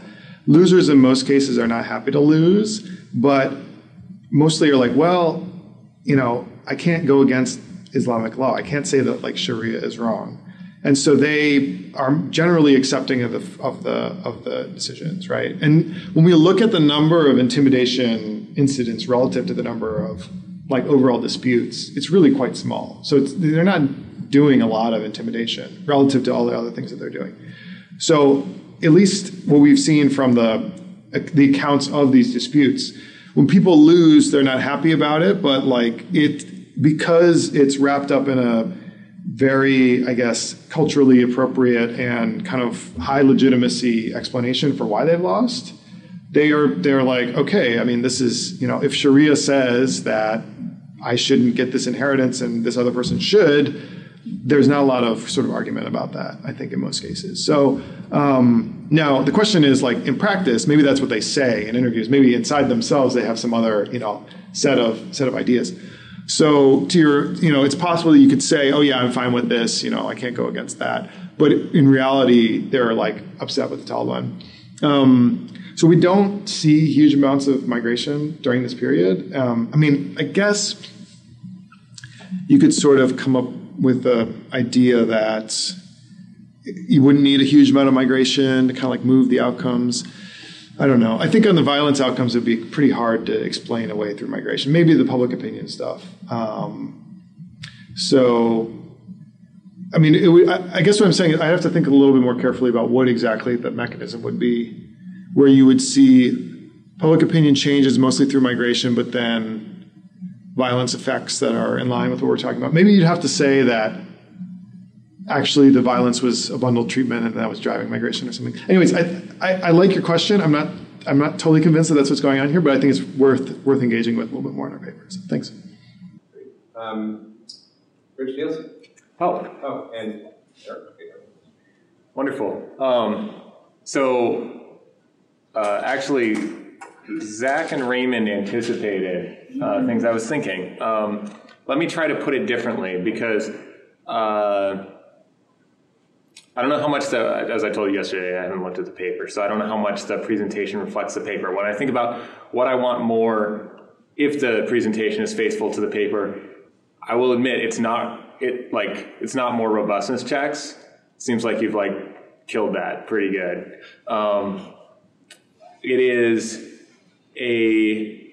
losers in most cases are not happy to lose, but mostly are like, well, you know, I can't go against Islamic law. I can't say that like Sharia is wrong. And so they are generally accepting of the of the of the decisions, right? And when we look at the number of intimidation incidents relative to the number of like overall disputes, it's really quite small. So they're not doing a lot of intimidation relative to all the other things that they're doing. So at least what we've seen from the the accounts of these disputes, when people lose, they're not happy about it, but like it because it's wrapped up in a very, I guess, culturally appropriate and kind of high legitimacy explanation for why they've lost. They are they're like, okay, I mean, this is, you know, if Sharia says that I shouldn't get this inheritance and this other person should, there's not a lot of sort of argument about that, I think, in most cases. So um, now the question is like in practice, maybe that's what they say in interviews. Maybe inside themselves they have some other, you know, set of set of ideas. So to your, you know, it's possible that you could say, oh yeah, I'm fine with this, you know, I can't go against that. But in reality, they're like upset with the Taliban. Um, so we don't see huge amounts of migration during this period. Um, I mean, I guess you could sort of come up with the idea that you wouldn't need a huge amount of migration to kind of like move the outcomes. I don't know. I think on the violence outcomes, it would be pretty hard to explain away through migration. Maybe the public opinion stuff. Um, so, I mean, it, I, I guess what I'm saying is I have to think a little bit more carefully about what exactly the mechanism would be, where you would see public opinion changes mostly through migration, but then violence effects that are in line with what we're talking about. Maybe you'd have to say that actually the violence was a bundled treatment and that was driving migration or something. Anyways, I, I, I, like your question. I'm not I'm not totally convinced that that's what's going on here, but I think it's worth worth engaging with a little bit more in our papers. So thanks. Um, Rich Nielsen. Oh. Oh, and Wonderful. Um, so uh, actually, Zach and Raymond anticipated uh, things I was thinking. Um, let me try to put it differently because uh, I don't know how much the, as I told you yesterday, I haven't looked at the paper, so I don't know how much the presentation reflects the paper. When I think about what I want more, if the presentation is faithful to the paper, I will admit it's not it like it's not more robustness checks. Seems like you've like killed that pretty good. Um, it is a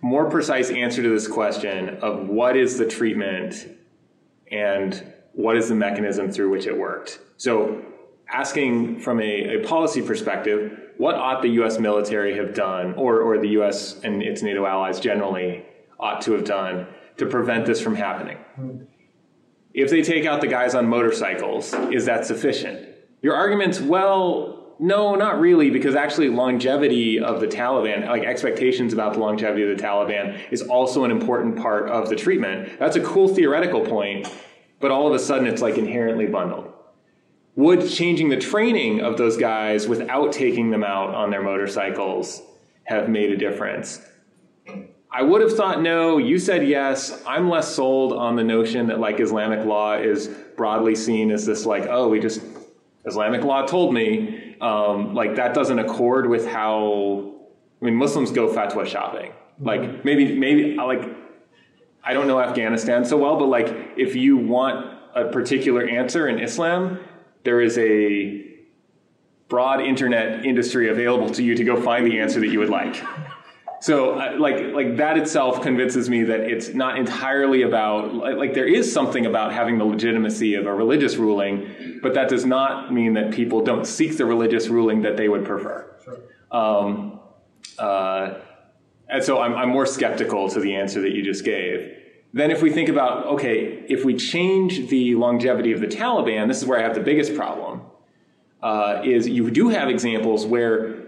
more precise answer to this question of what is the treatment and what is the mechanism through which it worked. So, asking from a, a policy perspective, what ought the US military have done, or, or the US and its NATO allies generally ought to have done to prevent this from happening? If they take out the guys on motorcycles, is that sufficient? Your argument's, well, no, not really, because actually longevity of the Taliban, like expectations about the longevity of the Taliban, is also an important part of the treatment. That's a cool theoretical point, but all of a sudden it's like inherently bundled. Would changing the training of those guys without taking them out on their motorcycles have made a difference? I would have thought no. You said yes. I'm less sold on the notion that like Islamic law is broadly seen as this like, oh, we just Islamic law told me um, like that doesn't accord with how I mean Muslims go fatwa shopping. Like maybe maybe like I don't know Afghanistan so well, but like if you want a particular answer in Islam, there is a broad internet industry available to you to go find the answer that you would like. So, uh, like, like that itself convinces me that it's not entirely about like, like, there is something about having the legitimacy of a religious ruling, but that does not mean that people don't seek the religious ruling that they would prefer. Sure. Um, uh, and so, I'm, I'm more skeptical to the answer that you just gave. Then, if we think about okay, if we change the longevity of the Taliban, this is where I have the biggest problem. Uh, is you do have examples where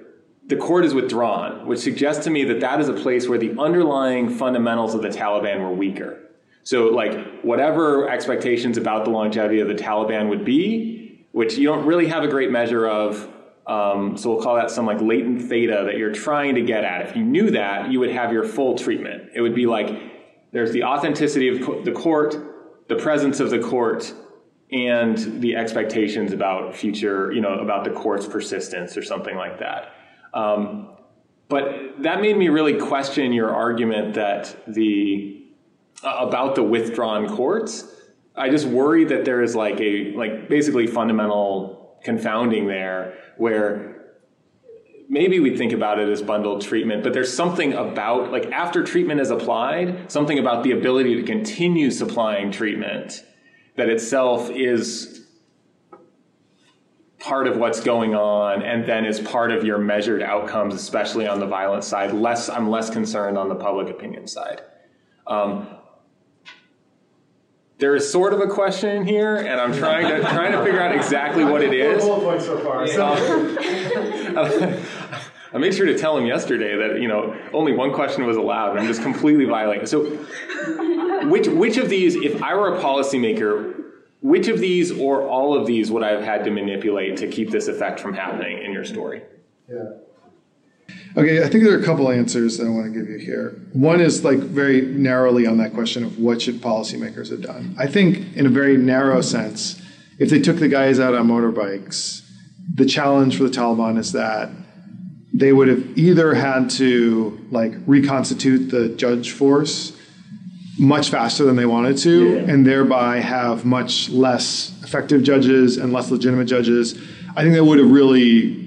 the court is withdrawn, which suggests to me that that is a place where the underlying fundamentals of the Taliban were weaker. So, like, whatever expectations about the longevity of the Taliban would be, which you don't really have a great measure of. Um, so we'll call that some like latent theta that you're trying to get at. If you knew that, you would have your full treatment. It would be like there's the authenticity of the court, the presence of the court, and the expectations about future, you know, about the court's persistence or something like that. Um, but that made me really question your argument that the uh, about the withdrawn courts. I just worry that there is like a like basically fundamental confounding there where maybe we think about it as bundled treatment, but there's something about like after treatment is applied, something about the ability to continue supplying treatment that itself is part of what's going on and then is part of your measured outcomes, especially on the violent side. Less, I'm less concerned on the public opinion side. Um, there is sort of a question here, and I'm trying to trying to figure out exactly what it is. Bullet points so far. So. I made sure to tell him yesterday that you know only one question was allowed, and I'm just completely violating. So, which which of these, if I were a policymaker, which of these or all of these would I have had to manipulate to keep this effect from happening in your story? Yeah. Okay, I think there are a couple answers that I want to give you here. One is like very narrowly on that question of what should policymakers have done. I think, in a very narrow sense, if they took the guys out on motorbikes, the challenge for the Taliban is that they would have either had to like reconstitute the judge force much faster than they wanted to, yeah. and thereby have much less effective judges and less legitimate judges. I think that would have really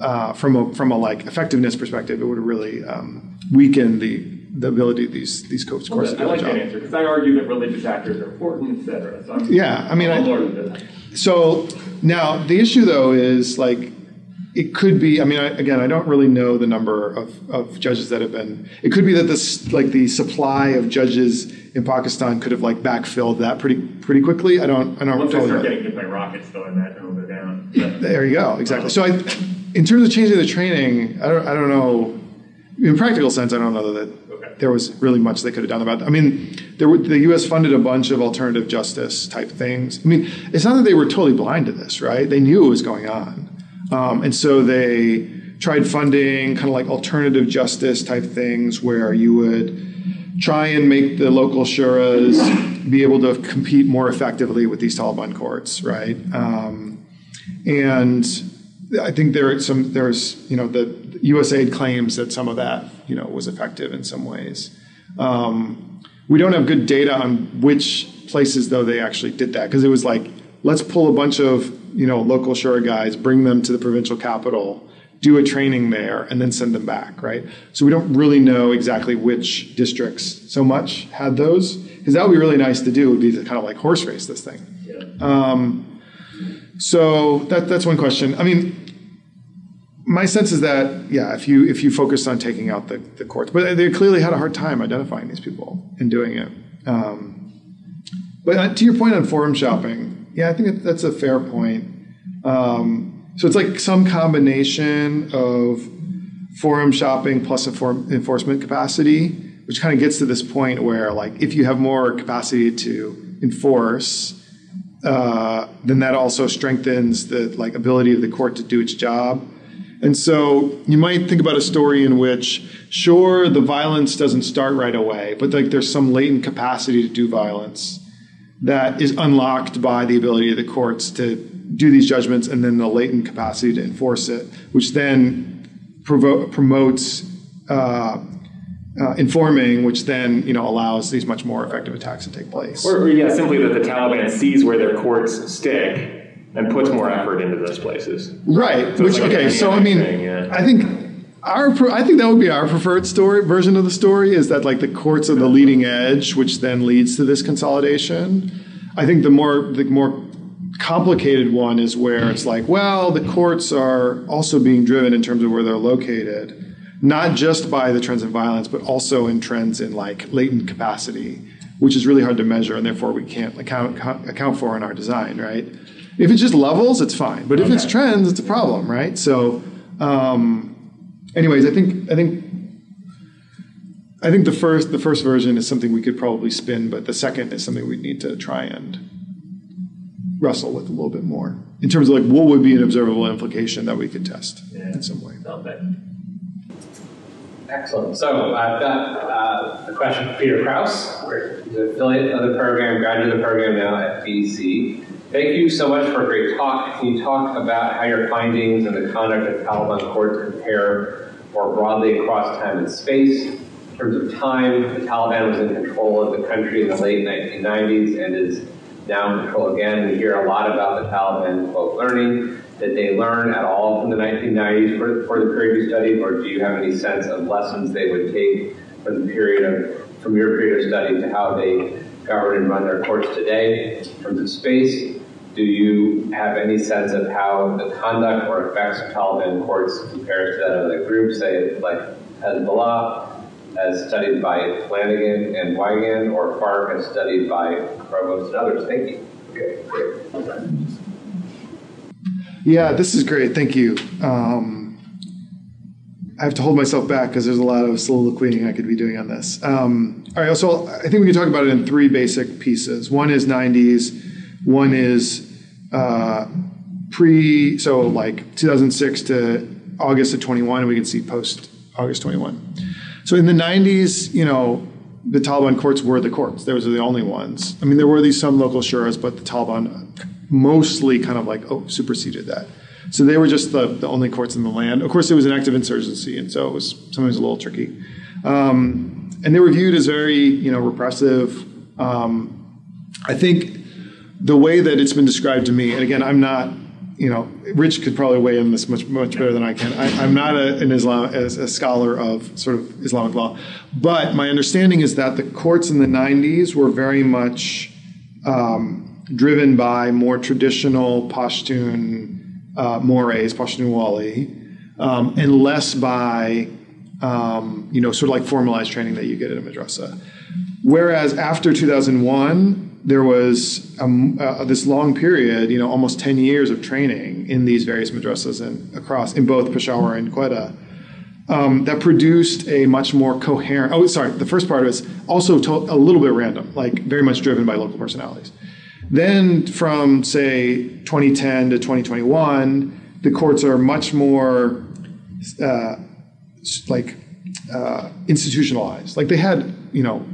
uh, from a from a like effectiveness perspective, it would really um, weaken the the ability of these these courts well, to do I like that answer because I argue that religious actors are important, etc. So yeah, I mean, I, so now the issue though is like it could be. I mean, I, again, I don't really know the number of, of judges that have been. It could be that this like the supply of judges in Pakistan could have like backfilled that pretty pretty quickly. I don't. I don't. Once totally they start getting hit by rockets, though, I imagine it'll go down. But, there you go. Exactly. So I in terms of changing the training, I don't, I don't know. In practical sense, I don't know that okay. there was really much they could have done about that. I mean, there were, the U.S. funded a bunch of alternative justice type things. I mean, it's not that they were totally blind to this, right? They knew it was going on, um, and so they tried funding kind of like alternative justice type things where you would try and make the local shuras be able to compete more effectively with these Taliban courts, right? Um, and I think there are some there's you know the USAID claims that some of that you know was effective in some ways. Um, we don't have good data on which places though they actually did that because it was like let's pull a bunch of you know local shura guys, bring them to the provincial capital, do a training there, and then send them back, right? So we don't really know exactly which districts so much had those because that would be really nice to do. Would be to kind of like horse race this thing. Yeah. Um, so that, that's one question. I mean, my sense is that yeah, if you if you focus on taking out the, the courts, but they clearly had a hard time identifying these people and doing it. Um, but uh, to your point on forum shopping, yeah, I think that's a fair point. Um, so it's like some combination of forum shopping plus inform, enforcement capacity, which kind of gets to this point where like if you have more capacity to enforce uh, then that also strengthens the like ability of the court to do its job. And so you might think about a story in which, sure, the violence doesn't start right away, but like there's some latent capacity to do violence that is unlocked by the ability of the courts to do these judgments and then the latent capacity to enforce it, which then provo- promotes uh, uh, informing, which then you know allows these much more effective attacks to take place. Or, or, yeah, simply that the Taliban sees where their courts stick and puts more effort into those places. Right. So which like okay. So I mean, thing, yeah. I think. Our, I think that would be our preferred story version of the story is that like the courts are the leading edge, which then leads to this consolidation. I think the more the more complicated one is where it's like, well, the courts are also being driven in terms of where they're located not just by the trends in violence, but also in trends in like latent capacity, which is really hard to measure and therefore we can't account, account for in our design, right? If it's just levels, it's fine, but if okay. it's trends, it's a problem, right? So, um, anyways, I think I think I think the first the first version is something we could probably spin, but the second is something we need to try and wrestle with a little bit more in terms of like what would be an observable implication that we could test yeah. in some way. Excellent. So I've got uh, a question for Peter Krause. He's an affiliate of the program, graduate of the program now at BC. Thank you so much for a great talk. Can you talk about how your findings and the conduct of Taliban courts compare more broadly across time and space? In terms of time, the Taliban was in control of the country in the late 1990s and is now in control again. We hear a lot about the Taliban, quote, learning. Did they learn at all from the 1990s for, for the period you studied, or do you have any sense of lessons they would take from the period of, from your period of study to how they govern and run their courts today? Terms of space, do you have any sense of how the conduct or effects of Taliban courts compares to that of the group, say like Hezbollah, as studied by Flanagan and Weigand, or FARC as studied by Provost and others? Thank you. Okay, great. Yeah, this is great. Thank you. Um, I have to hold myself back because there's a lot of soliloquying I could be doing on this. Um, all right, so I think we can talk about it in three basic pieces. One is 90s one is uh, pre, so like 2006 to August of 21, and we can see post August 21. So in the 90s, you know, the Taliban courts were the courts. Those were the only ones. I mean, there were these some local shuras, but the Taliban mostly kind of like oh superseded that. So they were just the, the only courts in the land. Of course, it was an active insurgency, and so it was sometimes a little tricky. Um, and they were viewed as very, you know, repressive. Um, I think the way that it's been described to me, and again, I'm not, you know, Rich could probably weigh in this much much better than I can. I, am not a, an Islam as a scholar of sort of Islamic law, but my understanding is that the courts in the 90s were very much um, driven by more traditional Pashtun uh, mores, Pashtunwali, um, and less by um, you know sort of like formalized training that you get at a madrasa. Whereas after 2001 there was um, uh, this long period, you know, almost 10 years of training in these various madrasas and across in both Peshawar and Quetta. Um, that produced a much more coherent. Oh, sorry. The first part was also to, a little bit random, like very much driven by local personalities. Then, from say 2010 to 2021, the courts are much more uh, like uh, institutionalized. Like they had, you know,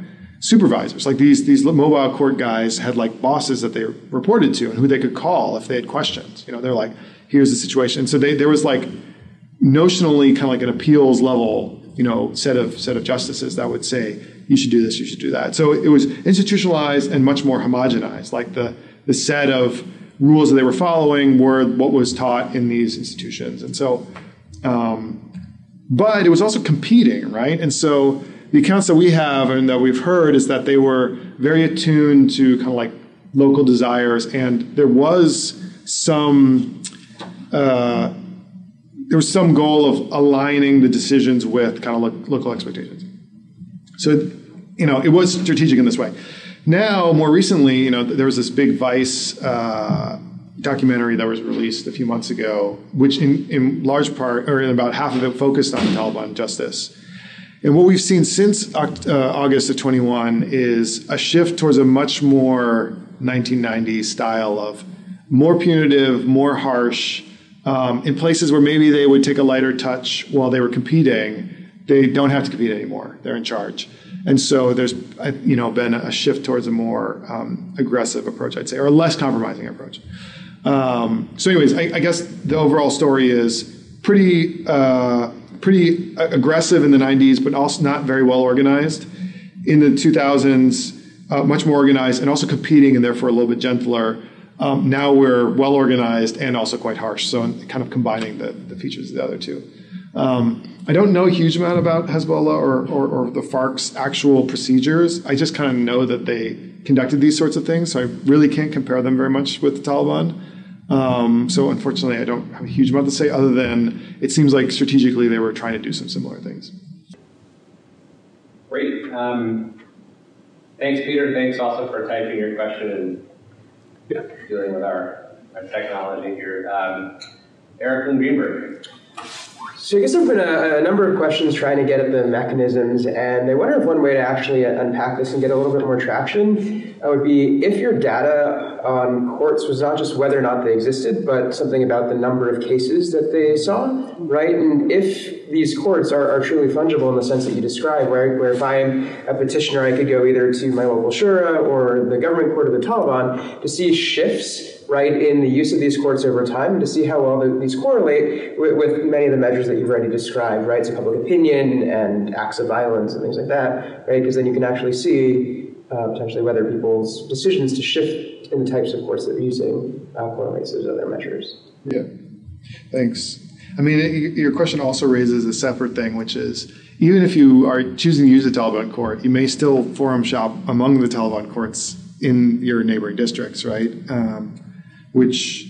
supervisors. Like these these mobile court guys had like bosses that they reported to and who they could call if they had questions. You know, they're like, here's the situation. So they, there was like notionally kind of like an appeals level, you know, set of set of justices that would say you should do this, you should do that. So it was institutionalized and much more homogenized. Like the the set of rules that they were following were what was taught in these institutions. And so, um, but it was also competing, right? And so the accounts that we have and that we've heard is that they were very attuned to kind of like local desires, and there was some uh, there was some goal of aligning the decisions with kind of lo- local expectations. So, you know, it was strategic in this way. Now, more recently, you know, there was this big Vice uh, documentary that was released a few months ago, which in, in large part, or in about half of it, focused on Taliban justice. And what we've seen since uh, August of 21 is a shift towards a much more 1990s style of more punitive, more harsh. Um, in places where maybe they would take a lighter touch while they were competing, they don't have to compete anymore. They're in charge. And so there's, uh, you know, been a shift towards a more um, aggressive approach, I'd say, or a less compromising approach. Um, so, anyways, I, I, guess the overall story is pretty uh, pretty aggressive in the 90s, but also not very well organized. In the 2000s, uh, much more organized and also competing and therefore a little bit gentler. Um, now we're well organized and also quite harsh, so kind of combining the, the features of the other two. Um, I don't know a huge amount about Hezbollah or, or, or, the FARC's actual procedures. I just kind of know that they conducted these sorts of things, so I really can't compare them very much with the Taliban. Um, so unfortunately, I don't have a huge amount to say other than it seems like strategically they were trying to do some similar things. Great. Um, thanks, Peter. Thanks also for typing your question and yeah. dealing with our, our technology here. Um, Eric Greenberg. So I guess there've been a, a, number of questions trying to get at the mechanisms, and I wonder if one way to actually unpack this and get a little bit more traction uh, would be if your data on courts was not just whether or not they existed, but something about the number of cases that they saw, right? And if these courts are, are truly fungible in the sense that you describe, right, where if I'm a petitioner, I could go either to my local shura or the government court of the Taliban to see shifts right, in the use of these courts over time and to see how well these correlate with, with, many of the measures that you've already described, right? So public opinion and acts of violence and things like that, right? Because then you can actually see uh, potentially whether people's decisions to shift in the types of courts that they're using uh, correlates those other measures. Yeah, thanks. I mean, it, your question also raises a separate thing, which is even if you are choosing to use a Taliban court, you may still forum shop among the Taliban courts in your neighboring districts, right? Um, which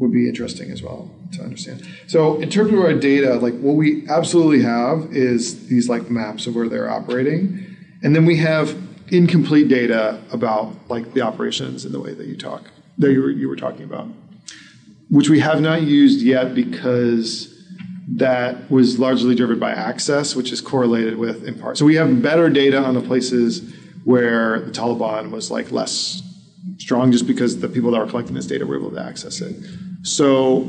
would be interesting as well to understand. So in terms of our data, like what we absolutely have is these like maps of where they're operating, and then we have incomplete data about like the operations in the way that you talk that you were, you were talking about, which we have not used yet because that was largely driven by access, which is correlated with in part. So we have better data on the places where the Taliban was like less strong just because the people that were collecting this data were able to access it. So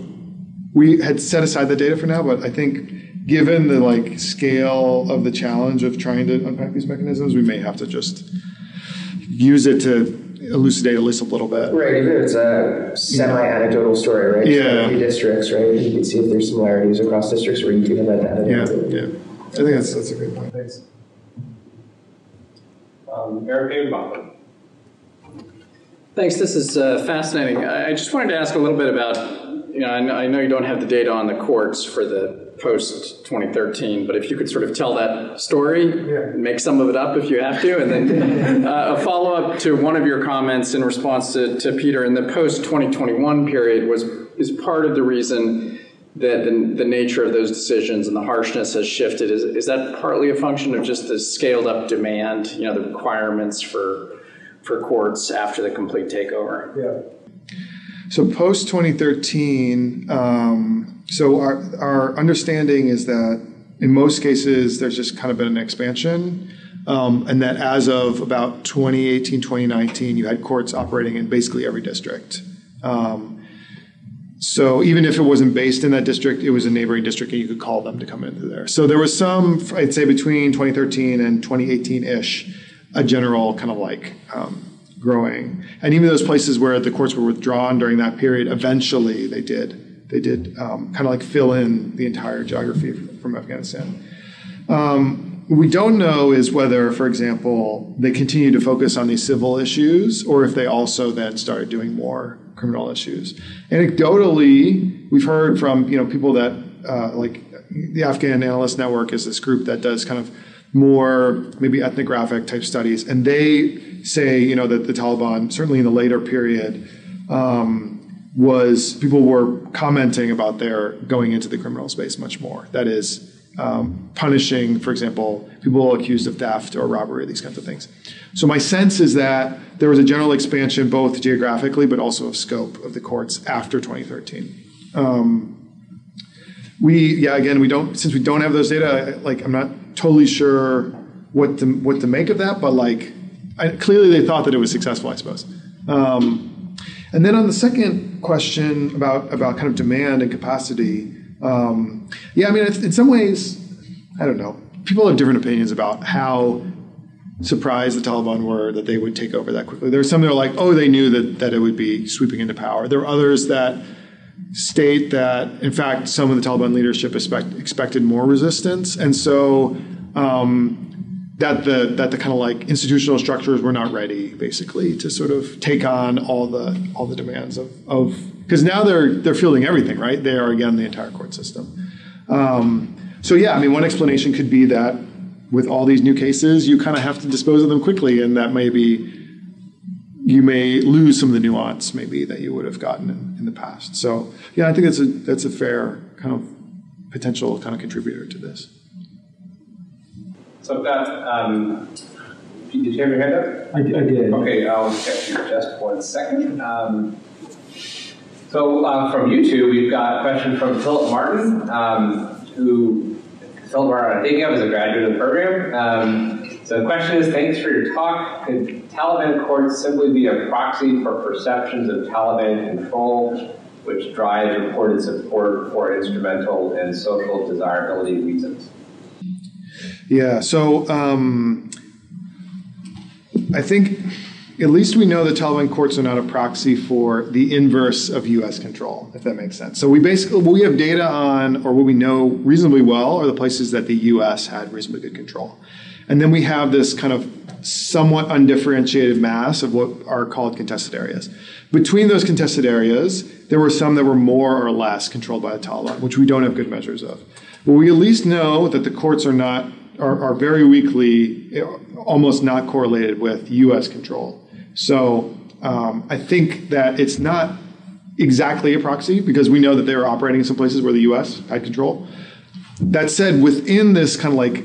we had set aside the data for now, but I think given the like scale of the challenge of trying to unpack these mechanisms, we may have to just use it to elucidate at least a little bit. Right, even if it's a semi-anecdotal story, right? Yeah. So districts, right? You can see if there's similarities across districts where you do have that data. Yeah, yeah. I think that's that's a good point. Thanks. Um, Eric Heginbotham. Thanks. This is uh, fascinating. I just wanted to ask a little bit about, you know, I know, I know you don't have the data on the courts for the post 2013, but if you could sort of tell that story, yeah. make some of it up if you have to, and then uh, a follow up to one of your comments in response to, to Peter in the post 2021 period was is part of the reason that the, the, nature of those decisions and the harshness has shifted. Is, is that partly a function of just the scaled up demand, you know, the requirements for for courts after the complete takeover. Yeah. So post 2013, um, so our, our understanding is that in most cases there's just kind of been an expansion. Um, and that as of about 2018, 2019, you had courts operating in basically every district. Um, so even if it wasn't based in that district, it was a neighboring district, and you could call them to come into there. So there was some, I'd say, between 2013 and 2018 ish, a general kind of like um, growing. And even those places where the courts were withdrawn during that period, eventually they did they did um, kind of like fill in the entire geography from Afghanistan. Um, we don't know is whether, for example, they continue to focus on these civil issues or if they also then started doing more criminal issues. Anecdotally, we've heard from you know people that uh, like the Afghan Analyst Network is this group that does kind of more maybe ethnographic type studies, and they say you know that the Taliban certainly in the later period um, was people were commenting about their going into the criminal space much more. That is. Um, punishing, for example, people accused of theft or robbery, these kinds of things. So my sense is that there was a general expansion both geographically but also of scope of the courts after 2013. Um, we, yeah, again, we don't since we don't have those data. Like, I'm not totally sure what to what to make of that, but like I, clearly they thought that it was successful, I suppose. Um, and then on the second question about about kind of demand and capacity, um, yeah, I mean, in some ways, I don't know. People have different opinions about how surprised the Taliban were that they would take over that quickly. There are some that are like, oh, they knew that that it would be sweeping into power. There are others that state that, in fact, some of the Taliban leadership expect, expected more resistance, and so um, that the that the kind of like institutional structures were not ready, basically, to sort of take on all the all the demands of of because now they're they're fielding everything, right? They are again the entire court system. Um, so yeah, I mean, one explanation could be that with all these new cases, you kind of have to dispose of them quickly, and that may be you may lose some of the nuance maybe that you would have gotten in, in the past. So yeah, I think that's a that's a fair kind of potential kind of contributor to this. So I've got. Um, did you have your hand up? I, I did. Okay, I'll get you just one second. Um, so uh, from YouTube, we've got a question from Philip Martin. Um, who Philip Barr, I'm thinking of as a graduate of the program. Um, so the question is, thanks for your talk. Could Taliban courts simply be a proxy for perceptions of Taliban control, which drives reported support for instrumental and social desirability reasons? Yeah, so um, I think at least we know the Taliban courts are not a proxy for the inverse of U.S. control, if that makes sense. So we basically what we have data on, or what we know reasonably well, are the places that the U.S. had reasonably good control, and then we have this kind of somewhat undifferentiated mass of what are called contested areas. Between those contested areas, there were some that were more or less controlled by the Taliban, which we don't have good measures of. But we at least know that the courts are not are, are very weakly, almost not correlated with U.S. control. So um, I think that it's not exactly a proxy because we know that they are operating in some places where the U.S. had control. That said, within this kind of like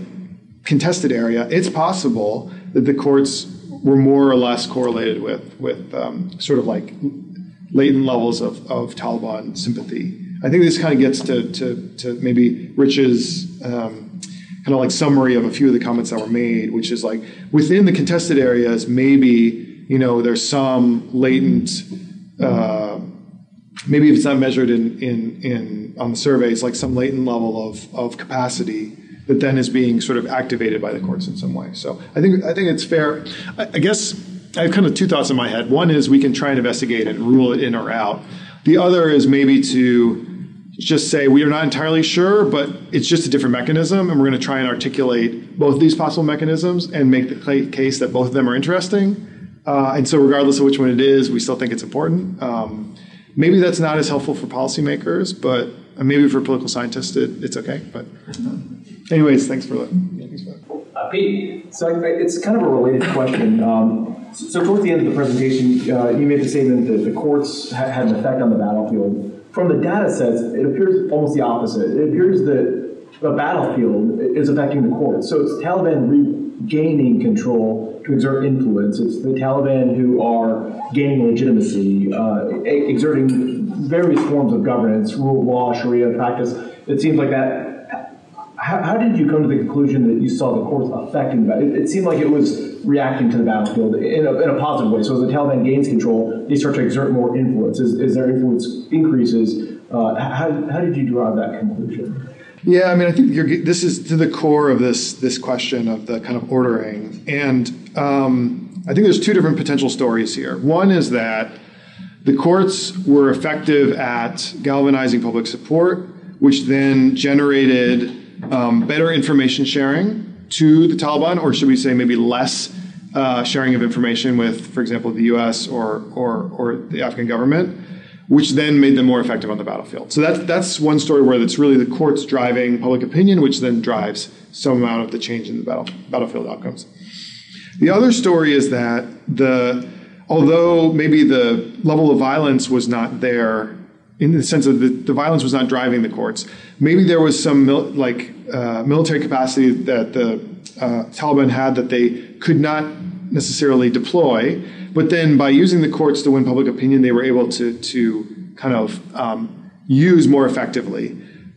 contested area, it's possible that the courts were more or less correlated with with um, sort of like latent levels of, of Taliban sympathy. I think this kind of gets to, to, to maybe Rich's um, kind of like summary of a few of the comments that were made, which is like within the contested areas, maybe you know, there's some latent, uh, maybe if it's not measured in, in, in on the surveys, like some latent level of, of capacity that then is being sort of activated by the courts in some way. So I think I think it's fair. I, I guess I have kind of two thoughts in my head. One is we can try and investigate it and rule it in or out. The other is maybe to just say we are not entirely sure, but it's just a different mechanism, and we're going to try and articulate both these possible mechanisms and make the case that both of them are interesting uh, and so, regardless of which one it is, we still think it's important. Um, maybe that's not as helpful for policymakers, but maybe for political scientists, it, it's okay. But, anyways, thanks for that. Uh, Pete. So it's kind of a related question. Um, so towards the end of the presentation, uh, you made the statement that the courts ha- had an effect on the battlefield. From the data sets, it appears almost the opposite. It appears that the battlefield is affecting the courts. So it's Taliban regaining control to exert influence. It's the Taliban who are gaining legitimacy, uh, exerting various forms of governance, rule of law, Sharia practice. It seems like that. How, how, did you come to the conclusion that you saw the courts affecting that? It, it seemed like it was reacting to the battlefield in a, in a, positive way. So as the Taliban gains control, they start to exert more influence. As, as their influence increases, uh, how, how did you derive that conclusion? Yeah, I mean, I think this is to the core of this this question of the kind of ordering, and um, I think there's two different potential stories here. One is that the courts were effective at galvanizing public support, which then generated um, better information sharing to the Taliban, or should we say maybe less uh, sharing of information with, for example, the U.S. or or, or the Afghan government, which then made them more effective on the battlefield. So that's that's one story where it's really the courts driving public opinion, which then drives some amount of the change in the battle, battlefield outcomes. The other story is that the although maybe the level of violence was not there in the sense of the, the violence was not driving the courts, maybe there was some mil, like uh, military capacity that the uh, Taliban had that they could not necessarily deploy, but then by using the courts to win public opinion, they were able to to kind of um, use more effectively.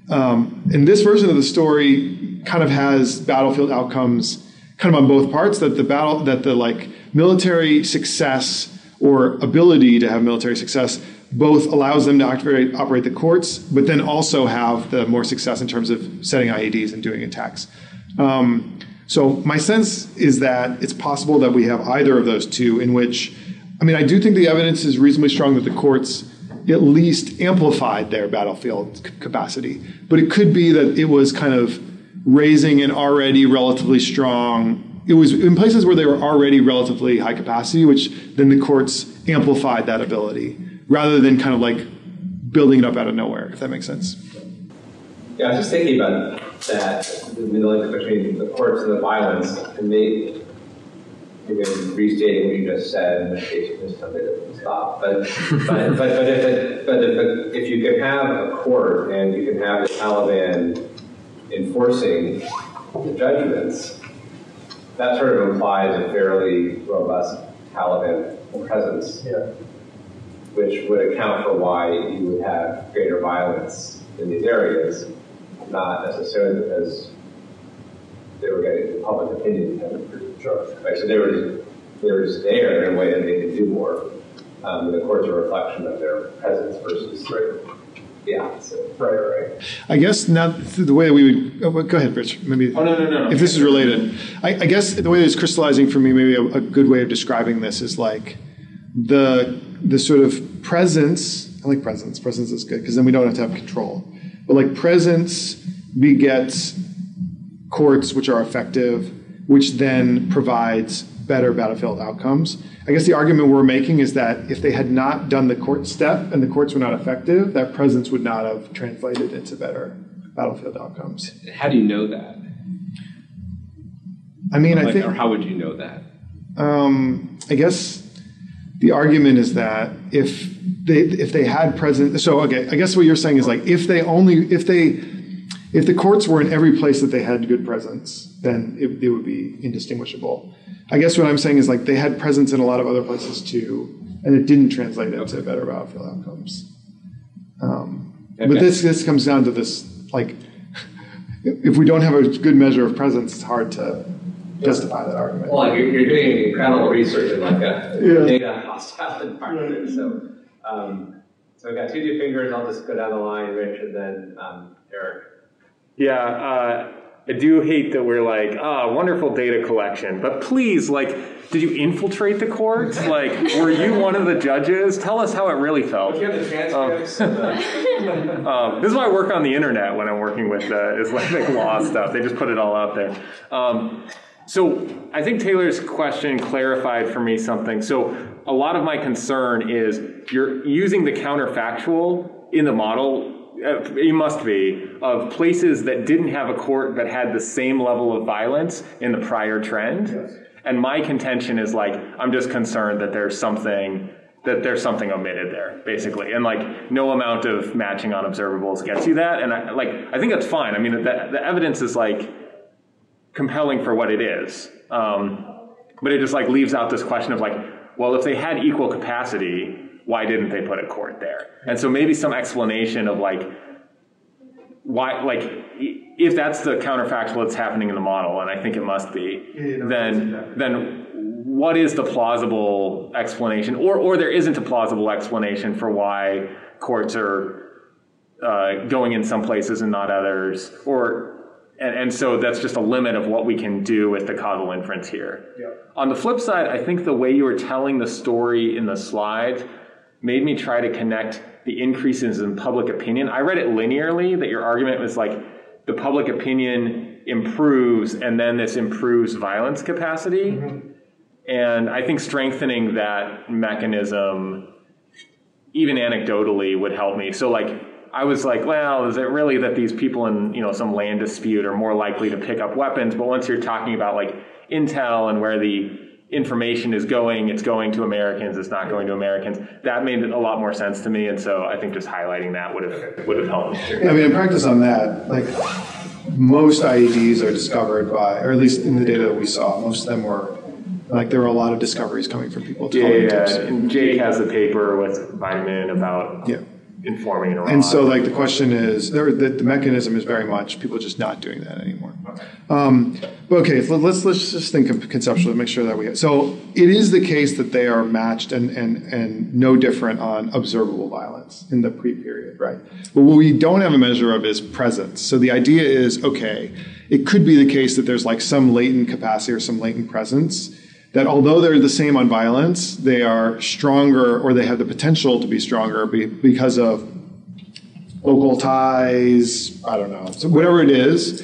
Um, and this version of the story kind of has battlefield outcomes kind of on both parts that the battle that the like military success or ability to have military success both allows them to operate, operate the courts, but then also have the more success in terms of setting IEDs and doing attacks. Um, so my sense is that it's possible that we have either of those two, in which, I mean, I do think the evidence is reasonably strong that the courts at least amplified their battlefield capacity, but it could be that it was kind of raising an already relatively strong. It was in places where they were already relatively high capacity, which then the courts amplified that ability rather than kind of like building it up out of nowhere, if that makes sense. Yeah, I was just thinking about that, the link between the courts and the violence, and maybe even restating what you just said, you missed something to stop. But, but, but, but, if, it, but if, if you can have a court and you can have the Taliban enforcing the judgments, that sort of implies a fairly robust Taliban presence, yeah. which would account for why you would have greater violence in these areas. not necessarily because they were getting public opinion sure. Right, so they were just, they were just there in a way that they could do more. Um, and the court's are a reflection of their presence versus right. Yeah, so, right, right. I guess now the way we would oh, go ahead, Rich. Maybe. Oh no, no, no. If this is related, I, I guess the way it's crystallizing for me, maybe a, a, good way of describing this is like the the sort of presence. I like presence. Presence is good because then we don't have to have control. But like presence begets courts which are effective, which then provides better battlefield outcomes. I guess the argument we're making is that if they had not done the court step and the courts were not effective, that presence would not have translated into better battlefield outcomes. How do you know that? I mean, like, I think. Or how would you know that? Um, I guess the argument is that if they if they had presence, so okay, I guess what you're saying is like if they only if they if the courts were in every place that they had good presence, then it, it would be indistinguishable. I guess what I'm saying is like they had presence in a lot of other places too, and it didn't translate into okay. better battlefield outcomes. Um, okay. But this this comes down to this like if we don't have a good measure of presence, it's hard to justify that argument. Well, like you're, you're doing incredible research in like a yeah. data hostile environment. So, um, so I've got two new fingers. I'll just go down the line, Rich, and then um, Eric. Yeah, uh, I do hate that we're like, ah, oh, wonderful data collection, but please, like, did you infiltrate the court? Like, were you one of the judges? Tell us how it really felt. you have the transcripts? Um, um, this is why I work on the internet when I'm working with uh, Islamic law stuff. They just put it all out there. Um, so I think Taylor's question clarified for me something. So a lot of my concern is you're using the counterfactual in the model uh, it must be of places that didn't have a court that had the same level of violence in the prior trend. Yes. And my contention is like I'm just concerned that there's something that there's something omitted there, basically, and like no amount of matching on observables gets you that. And I like I think that's fine. I mean, the, the evidence is like compelling for what it is, um, but it just like leaves out this question of like, well, if they had equal capacity, why didn't they put a court there? And so maybe some explanation of like why like if that's the counterfactual that's happening in the model, and I think it must be, yeah, then then what is the plausible explanation, or or there isn't a plausible explanation for why courts are uh, going in some places and not others, or and, and so that's just a limit of what we can do with the causal inference here. Yeah. On the flip side, I think the way you were telling the story in the slides made me try to connect the increases in public opinion. I read it linearly that your argument was like the public opinion improves and then this improves violence capacity. Mm-hmm. And I think strengthening that mechanism, even anecdotally, would help me. So, like, I was like, well, is it really that these people in you know some land dispute are more likely to pick up weapons? But once you're talking about like intel and where the information is going, it's going to Americans, it's not going to Americans. That made a lot more sense to me, and so I think just highlighting that would have would have helped. I mean, in practice on that, like most IEDs are discovered by, or at least in the data that we saw, most of them were like there were a lot of discoveries coming from people. Yeah, yeah. And Jake has a paper with Vitamin about yeah informing. And so, like, the question is, there, the, the, mechanism is very much people just not doing that anymore. Um, okay, so let's let's just think of conceptually, make sure that we. So it is the case that they are matched and and and no different on observable violence in the pre-period, right? But what we don't have a measure of is presence. So the idea is, okay, it could be the case that there's like some latent capacity or some latent presence that although they're the same on violence, they are stronger or they have the potential to be stronger because of local ties, I don't know, so whatever it is.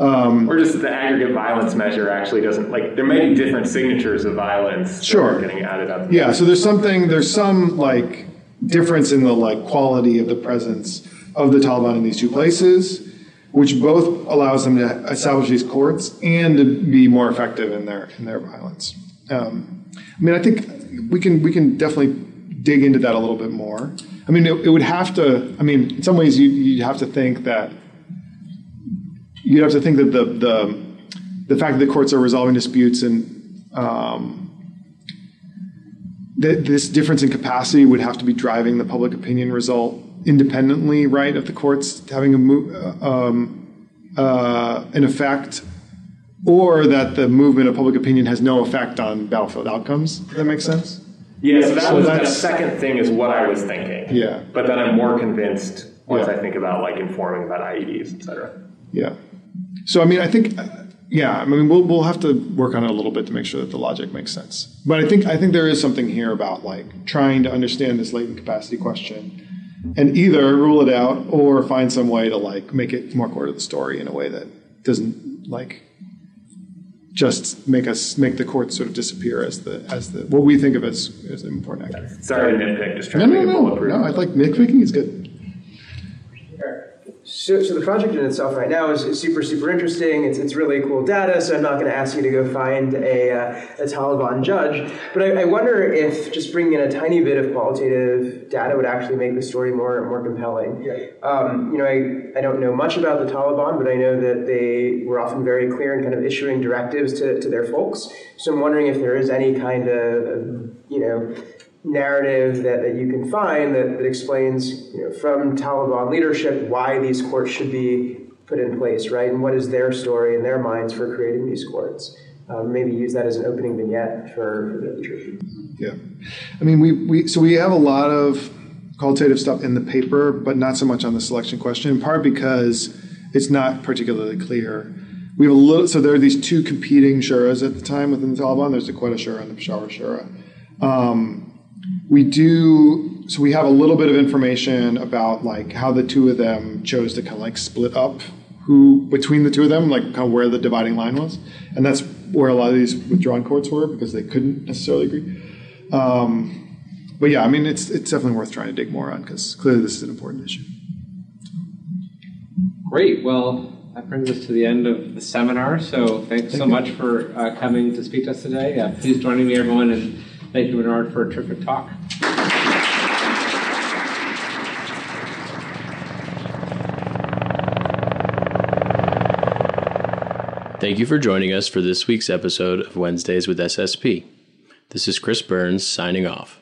Um, or just the aggregate violence measure actually doesn't like there may be different signatures of violence sure getting added up yeah so there's something there's some like difference in the like quality of the presence of the taliban in these two places which both allows them to establish these courts and to be more effective in their in their violence um, I mean, I think we can we can definitely dig into that a little bit more. I mean, it, it would have to. I mean, in some ways, you you have to think that you'd have to think that the the the fact that the courts are resolving disputes and um, that this difference in capacity would have to be driving the public opinion result independently, right, of the courts having a move. Uh, um, uh, an effect, or that the movement of public opinion has no effect on battlefield outcomes. Does that make sense? Yeah, so that So was the second thing is what I was thinking. Yeah. But then I'm more convinced once Yeah. I think about like informing about IEDs, et cetera. Yeah. So I mean, I think, yeah, I mean, we'll we'll have to work on it a little bit to make sure that the logic makes sense. But I think I think there is something here about like trying to understand this latent capacity question, and either rule it out or find some way to like make it more core to the story in a way that doesn't like just make us make the court sort of disappear as the as the what we think of as as an important actor. Sorry to nitpick, just No, trying to no, make it no, bulletproof. no. I like nitpicking is good. So, so the project in itself right now is, is super, super interesting. It's, it's really cool data, so I'm not going to ask you to go find a, uh, a Taliban judge. But I, I wonder if just bringing in a tiny bit of qualitative data would actually make the story more, more compelling. Um, you know, I, I don't know much about the Taliban, but I know that they were often very clear in kind of issuing directives to, to their folks. So I'm wondering if there is any kind of, you know, narrative that, that you can find that, that explains you know, from Taliban leadership why these courts should be put in place, right? And what is their story in their minds for creating these courts? Um, maybe use that as an opening vignette for, for the literature. Yeah, I mean, we, we so we have a lot of qualitative stuff in the paper, but not so much on the selection question. In part because it's not particularly clear. We have a little. So there are these two competing shuras at the time within the Taliban. There's the Quetta Shura and the Peshawar Shura. Um, we do. So we have a little bit of information about like how the two of them chose to kind of like split up who between the two of them, like kind of where the dividing line was, and that's where a lot of these withdrawn courts were because they couldn't necessarily agree. Um, but yeah, I mean, it's it's definitely worth trying to dig more on because clearly this is an important issue. Great. Well, that brings us to the end of the seminar. So thanks so you. much for uh, coming to speak to us today. Uh, please join me, everyone, and thank you, Renard, for a terrific talk. Thank you for joining us for this week's episode of Wednesdays with SSP. This is Chris Burns signing off.